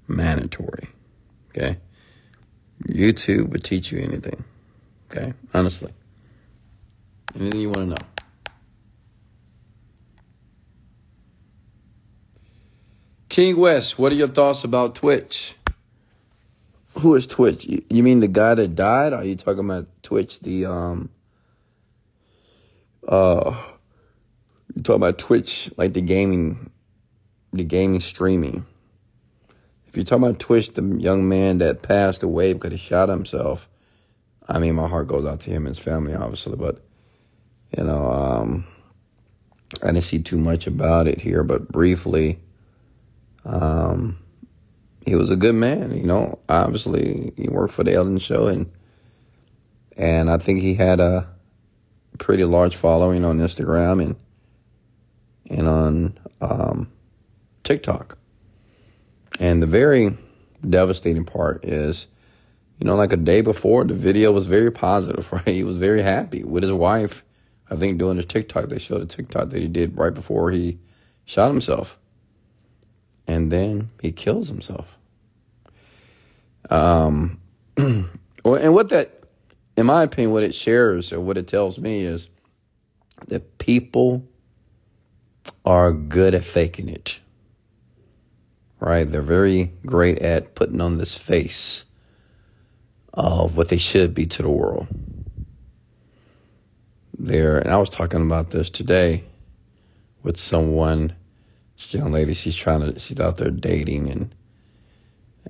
[SPEAKER 1] mandatory. Okay. YouTube would teach you anything. Okay. Honestly. Anything you want to know. King West, what are your thoughts about Twitch? Who is Twitch? You mean the guy that died? Are you talking about Twitch, the um uh you talk about Twitch, like the gaming, the gaming streaming. If you're talking about Twitch, the young man that passed away because he shot himself, I mean, my heart goes out to him and his family, obviously. But you know, um, I didn't see too much about it here, but briefly, um, he was a good man. You know, obviously he worked for the Ellen Show, and and I think he had a pretty large following on Instagram, and and on um, TikTok. And the very devastating part is, you know, like a day before, the video was very positive, *laughs* right? He was very happy with his wife. I think doing the TikTok, they showed a TikTok that he did right before he shot himself. And then he kills himself. Um, *clears throat* and what that, in my opinion, what it shares or what it tells me is that people are good at faking it. Right? They're very great at putting on this face of what they should be to the world. There, and I was talking about this today with someone, this young lady. She's trying to, she's out there dating, and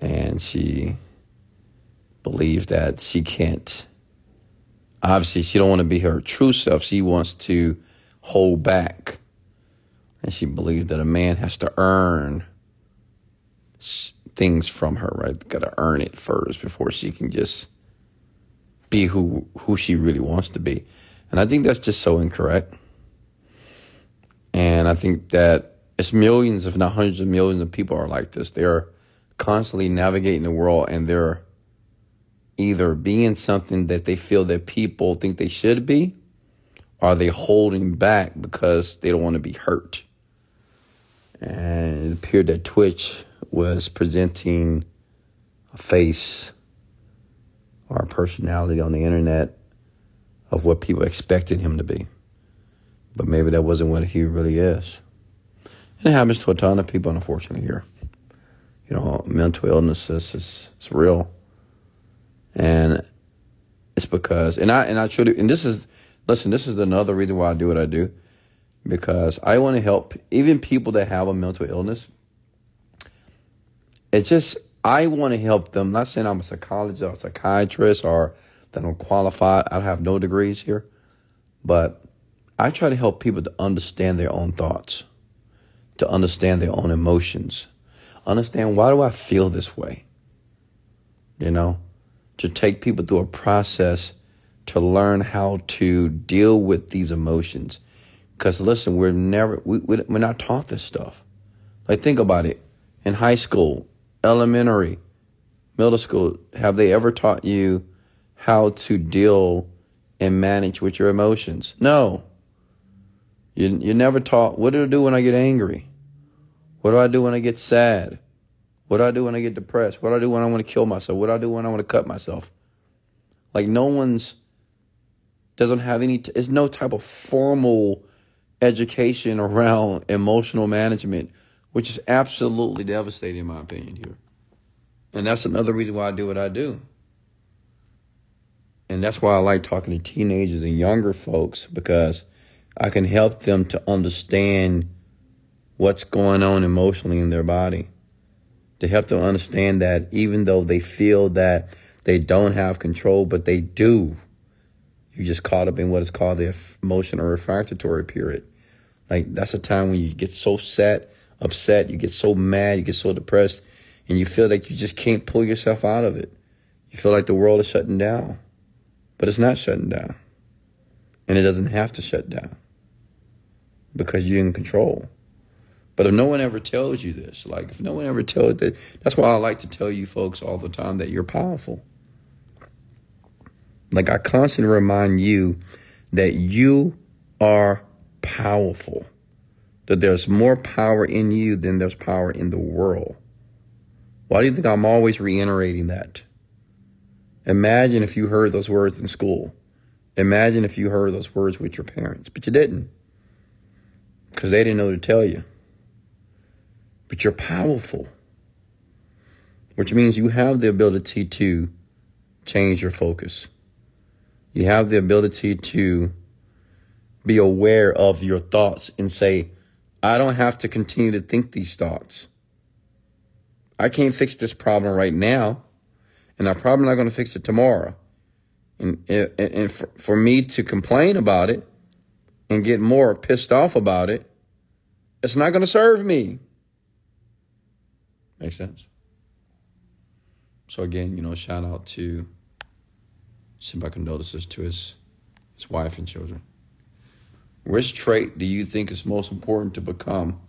[SPEAKER 1] and she believes that she can't. Obviously, she don't want to be her true self. She wants to hold back and she believes that a man has to earn things from her, right? Got to earn it first before she can just be who who she really wants to be. And I think that's just so incorrect. And I think that it's millions, if not hundreds of millions of people are like this. They're constantly navigating the world and they're either being something that they feel that people think they should be, or they holding back because they don't want to be hurt? And it appeared that Twitch was presenting a face or a personality on the internet of what people expected him to be. But maybe that wasn't what he really is. And it happens to a ton of people, unfortunately, here. You know, mental illness is, is, is real. And it's because, and I, and I truly, and this is, listen, this is another reason why I do what I do. Because I want to help even people that have a mental illness. It's just, I want to help them. I'm not saying I'm a psychologist or a psychiatrist or that I'm qualified. I have no degrees here. But I try to help people to understand their own thoughts, to understand their own emotions, understand why do I feel this way? You know, to take people through a process to learn how to deal with these emotions. Because listen, we're never, we, we're not taught this stuff. Like, think about it. In high school, elementary, middle school, have they ever taught you how to deal and manage with your emotions? No. You, you never taught, what do I do when I get angry? What do I do when I get sad? What do I do when I get depressed? What do I do when I want to kill myself? What do I do when I want to cut myself? Like no one's doesn't have any. It's no type of formal education around emotional management which is absolutely devastating in my opinion here. And that's another reason why I do what I do. And that's why I like talking to teenagers and younger folks because I can help them to understand what's going on emotionally in their body. To help them understand that even though they feel that they don't have control, but they do, you just caught up in what is called the emotional refractory period. Like that's a time when you get so set upset, you get so mad, you get so depressed, and you feel like you just can't pull yourself out of it. You feel like the world is shutting down, but it's not shutting down. And it doesn't have to shut down because you're in control. But if no one ever tells you this, like if no one ever tells that, that's why I like to tell you folks all the time that you're powerful. Like I constantly remind you that you are powerful that there's more power in you than there's power in the world. Why do you think I'm always reiterating that? Imagine if you heard those words in school. Imagine if you heard those words with your parents, but you didn't because they didn't know to tell you. But you're powerful, which means you have the ability to change your focus. You have the ability to be aware of your thoughts and say, I don't have to continue to think these thoughts. I can't fix this problem right now, and I'm probably not going to fix it tomorrow. And, and, and for, for me to complain about it and get more pissed off about it, it's not going to serve me. Makes sense? So again, you know, shout out to send my condolences to his his wife and children. Which trait do you think is most important to become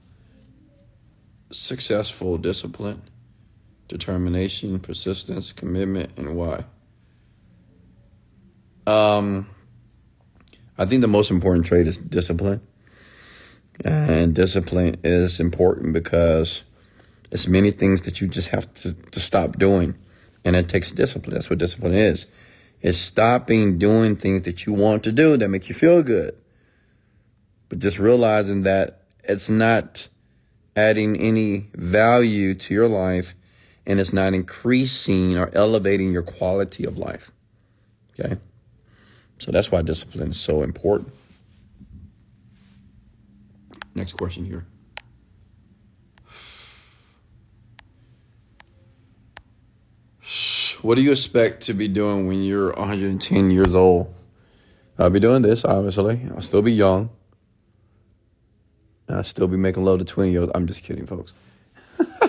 [SPEAKER 1] successful? Discipline, determination, persistence, commitment, and why? Um, I think the most important trait is discipline. And discipline is important because it's many things that you just have to, to stop doing. And it takes discipline. That's what discipline is. It's stopping doing things that you want to do that make you feel good but just realizing that it's not adding any value to your life and it's not increasing or elevating your quality of life. Okay? So that's why discipline is so important. Next question here. What do you expect to be doing when you're 110 years old? I'll be doing this, obviously. I'll still be young. I still be making love to 20 year olds. I'm just kidding, folks. *laughs*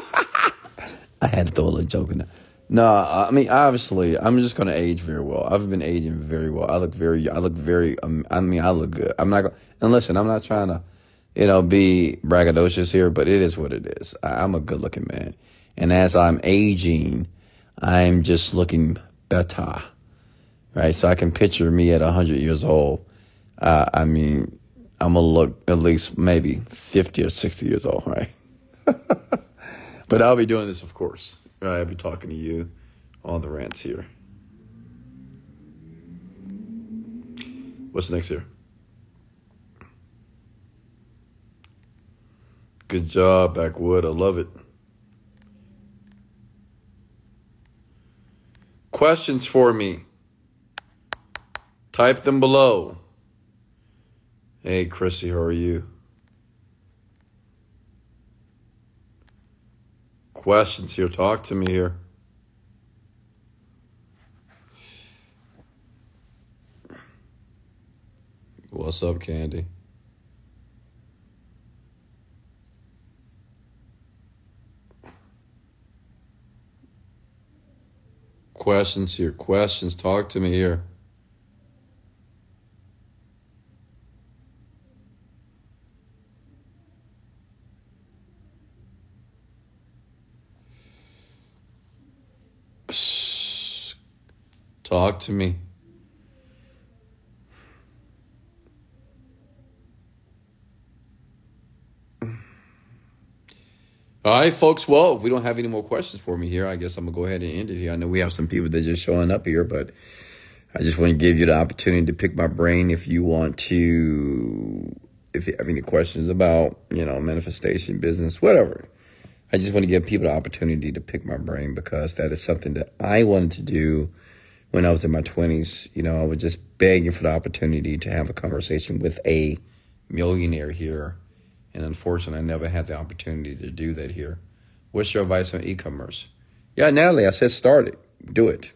[SPEAKER 1] I had to throw a little joke in there. No, I mean obviously I'm just gonna age very well. I've been aging very well. I look very, I look very. Um, I mean, I look good. I'm not gonna. And listen, I'm not trying to, you know, be braggadocious here, but it is what it is. I, I'm a good looking man, and as I'm aging, I'm just looking better, right? So I can picture me at 100 years old. Uh, I mean, I'm gonna look at least maybe 50 or 60 years old, right? *laughs* but I'll be doing this, of course. I'll be talking to you on the rants here. What's next here? Good job, Backwood. I love it. Questions for me? Type them below. Hey, Chrissy, how are you? Questions here. Talk to me here. What's up, Candy? Questions here. Questions. Talk to me here. Talk to me. All right, folks. Well, if we don't have any more questions for me here, I guess I'm gonna go ahead and end it here. I know we have some people that just showing up here, but I just want to give you the opportunity to pick my brain if you want to, if you have any questions about, you know, manifestation, business, whatever. I just want to give people the opportunity to pick my brain because that is something that I wanted to do when I was in my 20s. You know, I was just begging for the opportunity to have a conversation with a millionaire here and unfortunately, I never had the opportunity to do that here. What's your advice on e commerce? Yeah, Natalie, I said start it. Do it.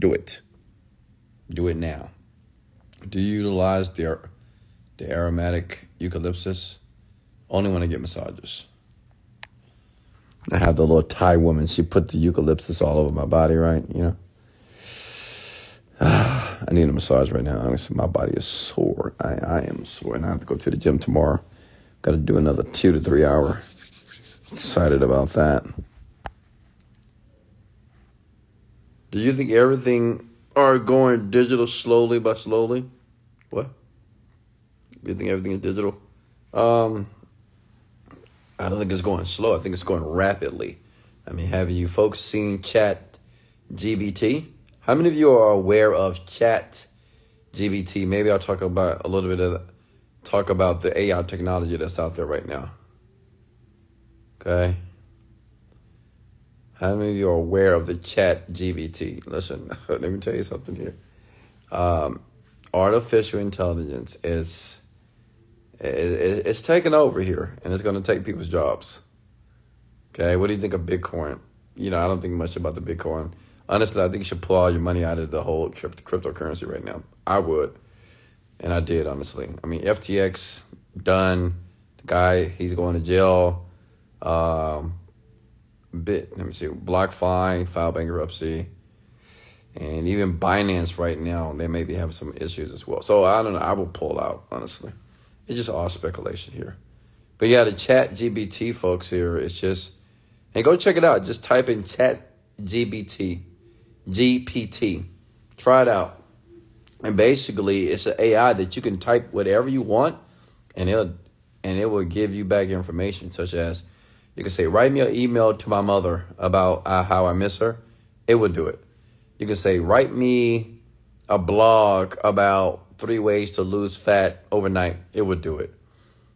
[SPEAKER 1] Do it. Do it now. Do you utilize the, the aromatic eucalyptus? Only when I get massages. I have the little Thai woman. She put the eucalyptus all over my body, right? You know? *sighs* I need a massage right now. Honestly, my body is sore. I, I am sore, and I have to go to the gym tomorrow. Got to do another two to three hour. Excited about that. Do you think everything are going digital slowly by slowly? What? Do you think everything is digital? Um, I don't think it's going slow. I think it's going rapidly. I mean, have you folks seen Chat GBT? How many of you are aware of Chat GBT? Maybe I'll talk about a little bit of talk about the AI technology that's out there right now. Okay. How many of you are aware of the chat GBT? Listen, *laughs* let me tell you something here. Um, artificial intelligence is, is it's taking over here and it's going to take people's jobs. Okay, what do you think of Bitcoin? You know, I don't think much about the Bitcoin. Honestly, I think you should pull all your money out of the whole cryptocurrency right now. I would and I did honestly. I mean, FTX done. The guy he's going to jail. Um, bit let me see, BlockFi filed bankruptcy, and even Binance right now they maybe have some issues as well. So I don't know. I will pull out honestly. It's just all speculation here. But yeah, the Chat GBT folks here, it's just and go check it out. Just type in Chat GBT, GPT. Try it out. And basically, it's an AI that you can type whatever you want, and it'll and it will give you back information such as you can say, write me an email to my mother about uh, how I miss her. It would do it. You can say, write me a blog about three ways to lose fat overnight. It would do it.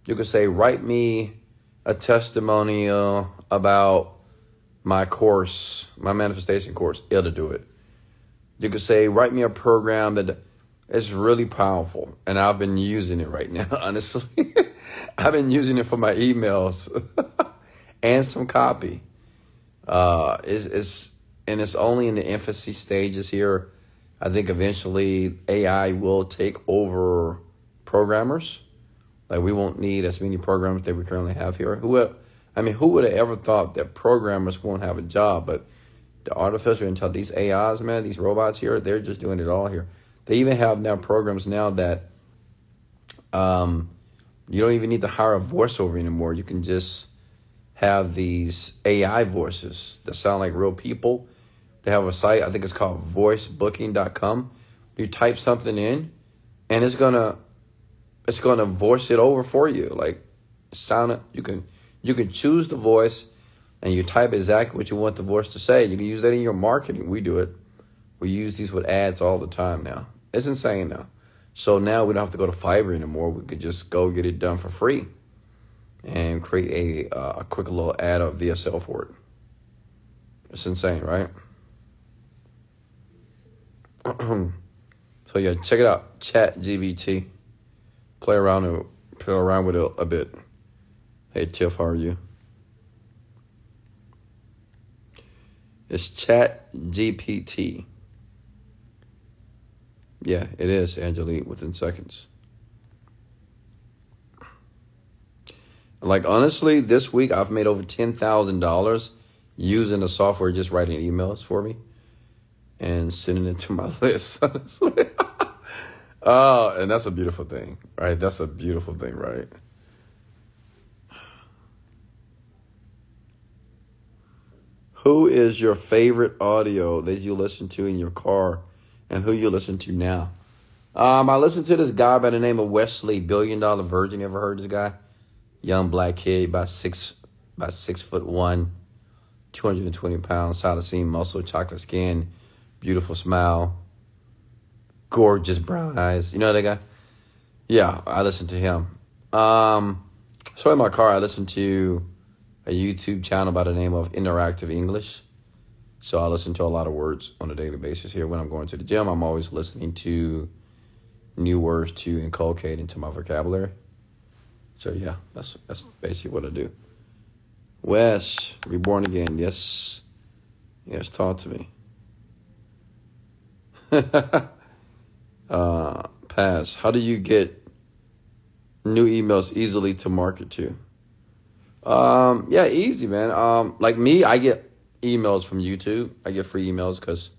[SPEAKER 1] You can say, write me a testimonial about my course, my manifestation course. It'll do it. You could say, write me a program that it's really powerful, and I've been using it right *laughs* now. Honestly, *laughs* I've been using it for my emails *laughs* and some copy. Uh, it's, it's and it's only in the infancy stages here. I think eventually AI will take over programmers. Like we won't need as many programmers that we currently have here. Who, I mean, who would have ever thought that programmers won't have a job? But the artificial intelligence, these AIs, man, these robots here, they're just doing it all here. They even have now programs now that um, you don't even need to hire a voiceover anymore. You can just have these AI voices that sound like real people. They have a site, I think it's called voicebooking.com. You type something in and it's gonna it's gonna voice it over for you. Like sound you can you can choose the voice and you type exactly what you want the voice to say. You can use that in your marketing. We do it. We use these with ads all the time now. It's insane now. So now we don't have to go to Fiverr anymore. We could just go get it done for free and create a, uh, a quick little ad up VSL for it. It's insane, right? *clears throat* so yeah, check it out. Chat GBT. Play around and play around with it a bit. Hey Tiff, how are you? It's Chat GPT. Yeah, it is, Angelique, within seconds. Like honestly, this week I've made over ten thousand dollars using the software just writing emails for me and sending it to my *laughs* list. Honestly. *laughs* oh, and that's a beautiful thing, right? That's a beautiful thing, right? Who is your favorite audio that you listen to in your car and who you listen to now? Um, I listen to this guy by the name of Wesley, Billion Dollar Virgin. You ever heard this guy? Young black kid, about six, about six foot one, 220 pounds, seam muscle, chocolate skin, beautiful smile, gorgeous brown eyes. You know that guy? Yeah, I listen to him. Um, so in my car, I listen to a YouTube channel by the name of Interactive English. So I listen to a lot of words on a daily basis here. When I'm going to the gym, I'm always listening to new words to inculcate into my vocabulary. So yeah, that's that's basically what I do. Wes, reborn again. Yes. Yes, talk to me. *laughs* uh, pass. How do you get new emails easily to market to? Um, yeah, easy, man. Um, like me, I get emails from YouTube. I get free emails because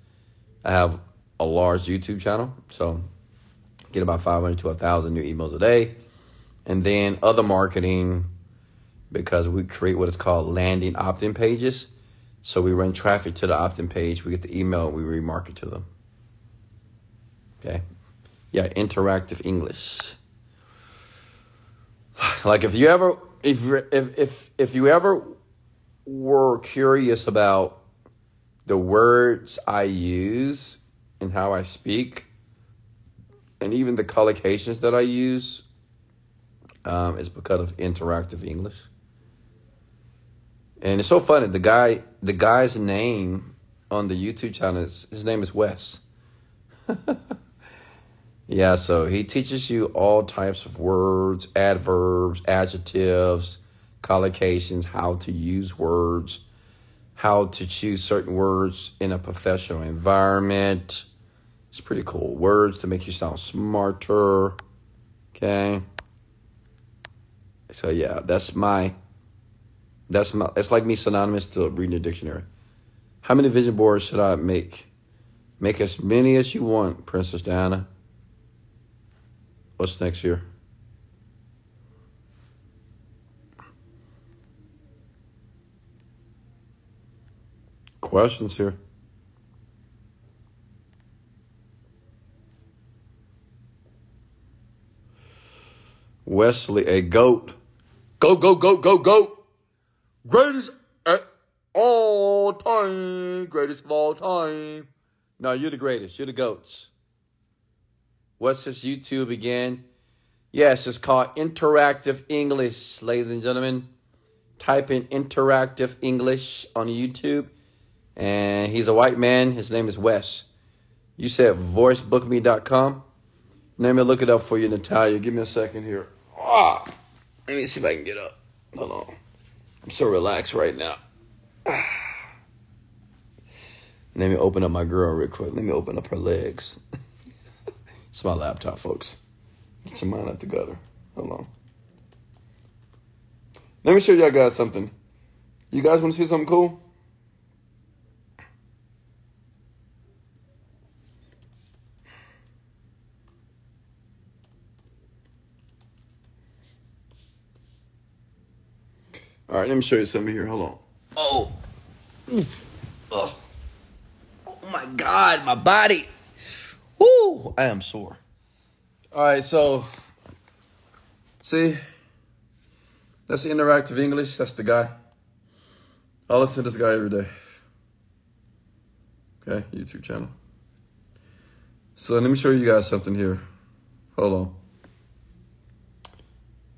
[SPEAKER 1] I have a large YouTube channel. So get about 500 to 1,000 new emails a day. And then other marketing, because we create what is called landing opt in pages. So we run traffic to the opt in page, we get the email, we remarket to them. Okay. Yeah, interactive English. *sighs* Like if you ever if if if if you ever were curious about the words I use and how I speak, and even the collocations that I use, um, is because of interactive English. And it's so funny. The guy, the guy's name on the YouTube channel is his name is Wes. *laughs* Yeah, so he teaches you all types of words, adverbs, adjectives, collocations, how to use words, how to choose certain words in a professional environment. It's pretty cool. Words to make you sound smarter. Okay. So yeah, that's my that's my it's like me synonymous to reading a dictionary. How many vision boards should I make? Make as many as you want, Princess Diana. What's next year? Questions here. Wesley, a goat. Go, go, go, go, go. Greatest at all time. Greatest of all time. No, you're the greatest. You're the goats. What's this YouTube again? Yes, it's called Interactive English, ladies and gentlemen. Type in Interactive English on YouTube. And he's a white man. His name is Wes. You said voicebookme.com. Let me look it up for you, Natalia. Give me a second here. Ah, let me see if I can get up. Hold on. I'm so relaxed right now. *sighs* Let me open up my girl real quick. Let me open up her legs. *laughs* It's my laptop, folks. Get your mind out the gutter. Hold on. Let me show y'all guys something. You guys want to see something cool? All right, let me show you something here. Hold on. Oh. Oh. Oh my God, my body. Woo! I am sore. All right, so see, that's interactive English. That's the guy. I listen to this guy every day. Okay, YouTube channel. So let me show you guys something here. Hold on.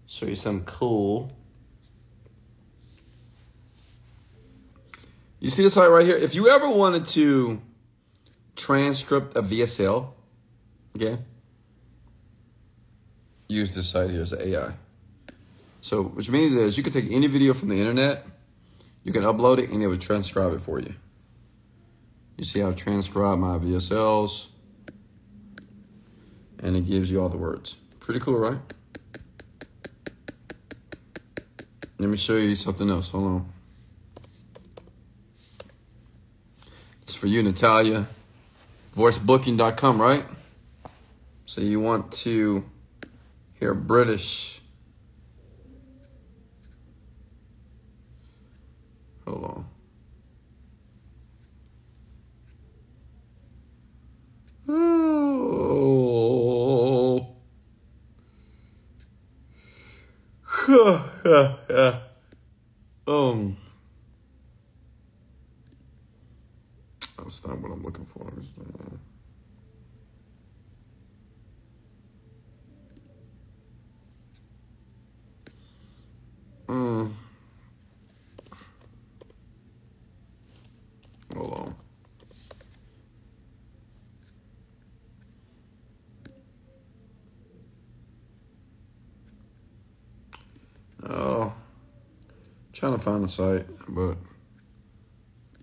[SPEAKER 1] Show you something cool. You see this right here? If you ever wanted to transcript of VSL, okay, use this site here as AI. So, which means is you can take any video from the internet, you can upload it, and it will transcribe it for you. You see how I transcribe my VSLs, and it gives you all the words. Pretty cool, right? Let me show you something else. Hold on. It's for you, Natalia. VoiceBooking.com, right? So you want to hear British. Hold on. Oh. *laughs* um. That's not what I'm looking for. Mm. On. Oh, trying to find a site, but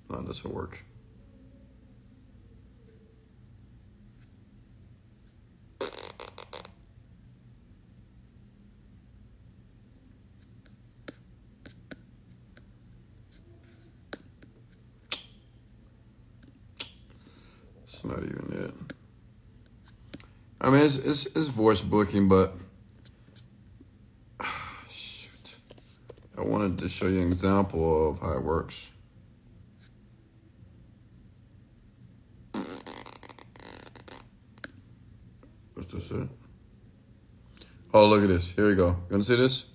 [SPEAKER 1] not this will work. It's not even it. I mean, it's, it's, it's voice booking, but *sighs* shoot, I wanted to show you an example of how it works. What's this? Oh, look at this. Here we go. You want to see this?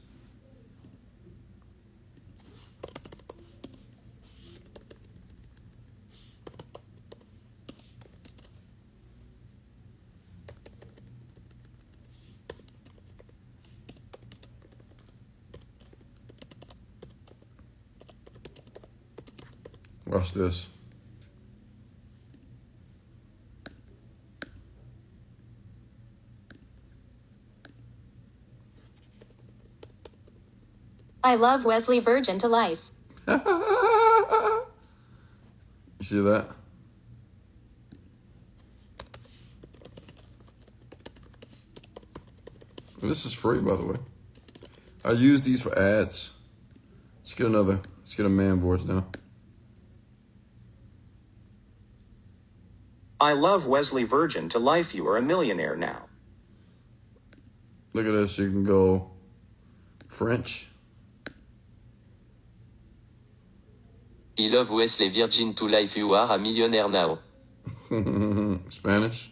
[SPEAKER 1] Watch this.
[SPEAKER 2] I love Wesley Virgin to life. *laughs*
[SPEAKER 1] See that? This is free, by the way. I use these for ads. Let's get another. Let's get a man voice now.
[SPEAKER 3] I love Wesley Virgin to life. You are a millionaire now.
[SPEAKER 1] Look at this. You can go French.
[SPEAKER 4] I love Wesley Virgin to life you are a millionaire now. *laughs*
[SPEAKER 1] Spanish.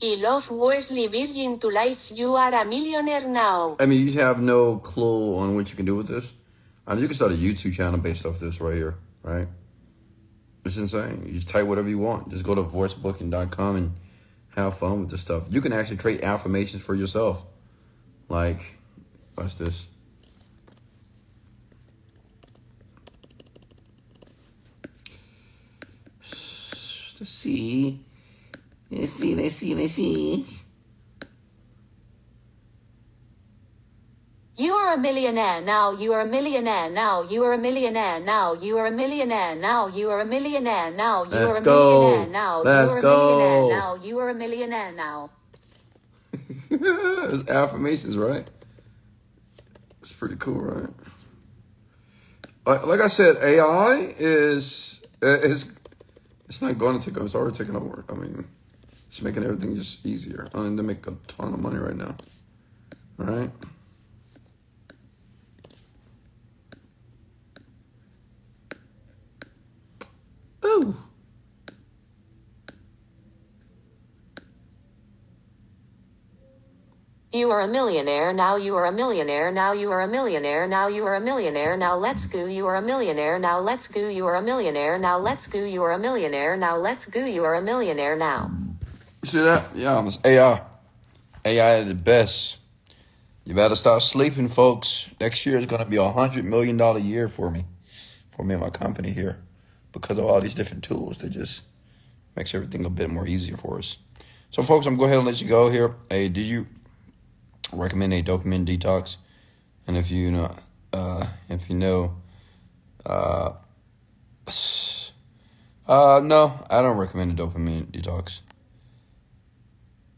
[SPEAKER 5] I love Wesley Virgin to life. You are a millionaire now.
[SPEAKER 1] I mean, you have no clue on what you can do with this. I mean, you can start a YouTube channel based off this right here, right? It's insane. You just type whatever you want. Just go to voicebooking.com and have fun with this stuff. You can actually create affirmations for yourself. Like, watch this. See. See, see, see.
[SPEAKER 5] You are a millionaire now. You are a millionaire now. You are a millionaire now. You are a millionaire now. You are a millionaire now. You are a millionaire now.
[SPEAKER 1] Let's
[SPEAKER 5] you are a millionaire now. You are a millionaire now. *laughs*
[SPEAKER 1] it's affirmations, right? It's pretty cool, right? Like, like I said, AI is uh, is it's not going to take over. It's already taking over. I mean, it's making everything just easier. I mean, they make a ton of money right now. All right. Ooh.
[SPEAKER 2] You are a millionaire, now you are a millionaire, now you are a millionaire, now you are a millionaire, now let's go, you are a millionaire, now let's go, you are a millionaire, now let's go, you are a millionaire, now let's go, you are a millionaire now.
[SPEAKER 1] You see that? Yeah, it's AI. AI is the best. You better start sleeping, folks. Next year is going to be a hundred million dollar year for me, for me and my company here, because of all these different tools that just makes everything a bit more easier for us. So, folks, I'm going to go ahead and let you go here. Hey, did you recommend a dopamine detox? And if you know, uh, if you know, uh, uh, no, I don't recommend a dopamine detox.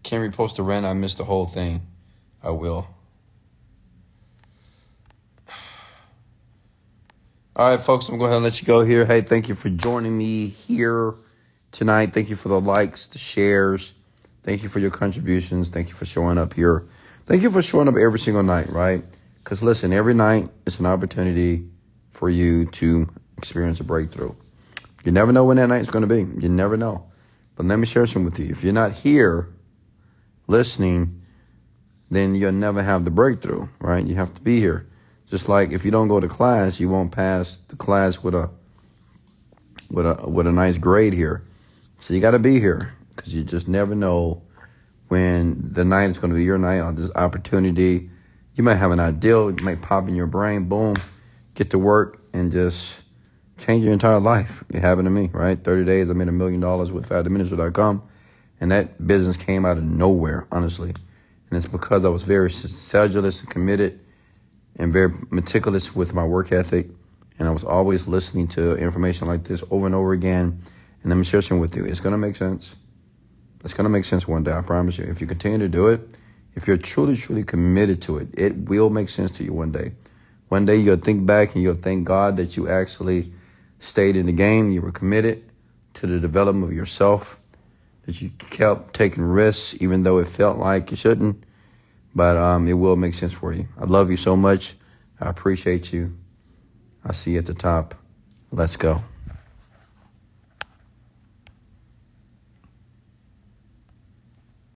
[SPEAKER 1] Can repost the rent. I missed the whole thing. I will. All right, folks, I'm going to let you go here. Hey, thank you for joining me here tonight. Thank you for the likes, the shares. Thank you for your contributions. Thank you for showing up here. Thank you for showing up every single night, right? Because listen, every night is an opportunity for you to experience a breakthrough. You never know when that night's going to be. You never know. But let me share some with you. If you're not here listening, then you'll never have the breakthrough, right? You have to be here. Just like if you don't go to class, you won't pass the class with a with a with a nice grade here. So you got to be here because you just never know when the night is going to be your night on this opportunity. You might have an ideal, it might pop in your brain, boom, get to work and just change your entire life. It happened to me, right? 30 days, I made a million dollars with FatDiminisher.com. And that business came out of nowhere, honestly. And it's because I was very sedulous and committed and very meticulous with my work ethic. And I was always listening to information like this over and over again. And I'm share something with you. It's going to make sense. It's going to make sense one day, I promise you. If you continue to do it, if you're truly, truly committed to it, it will make sense to you one day. One day you'll think back and you'll thank God that you actually stayed in the game. You were committed to the development of yourself, that you kept taking risks, even though it felt like you shouldn't. But um, it will make sense for you. I love you so much. I appreciate you. I see you at the top. Let's go.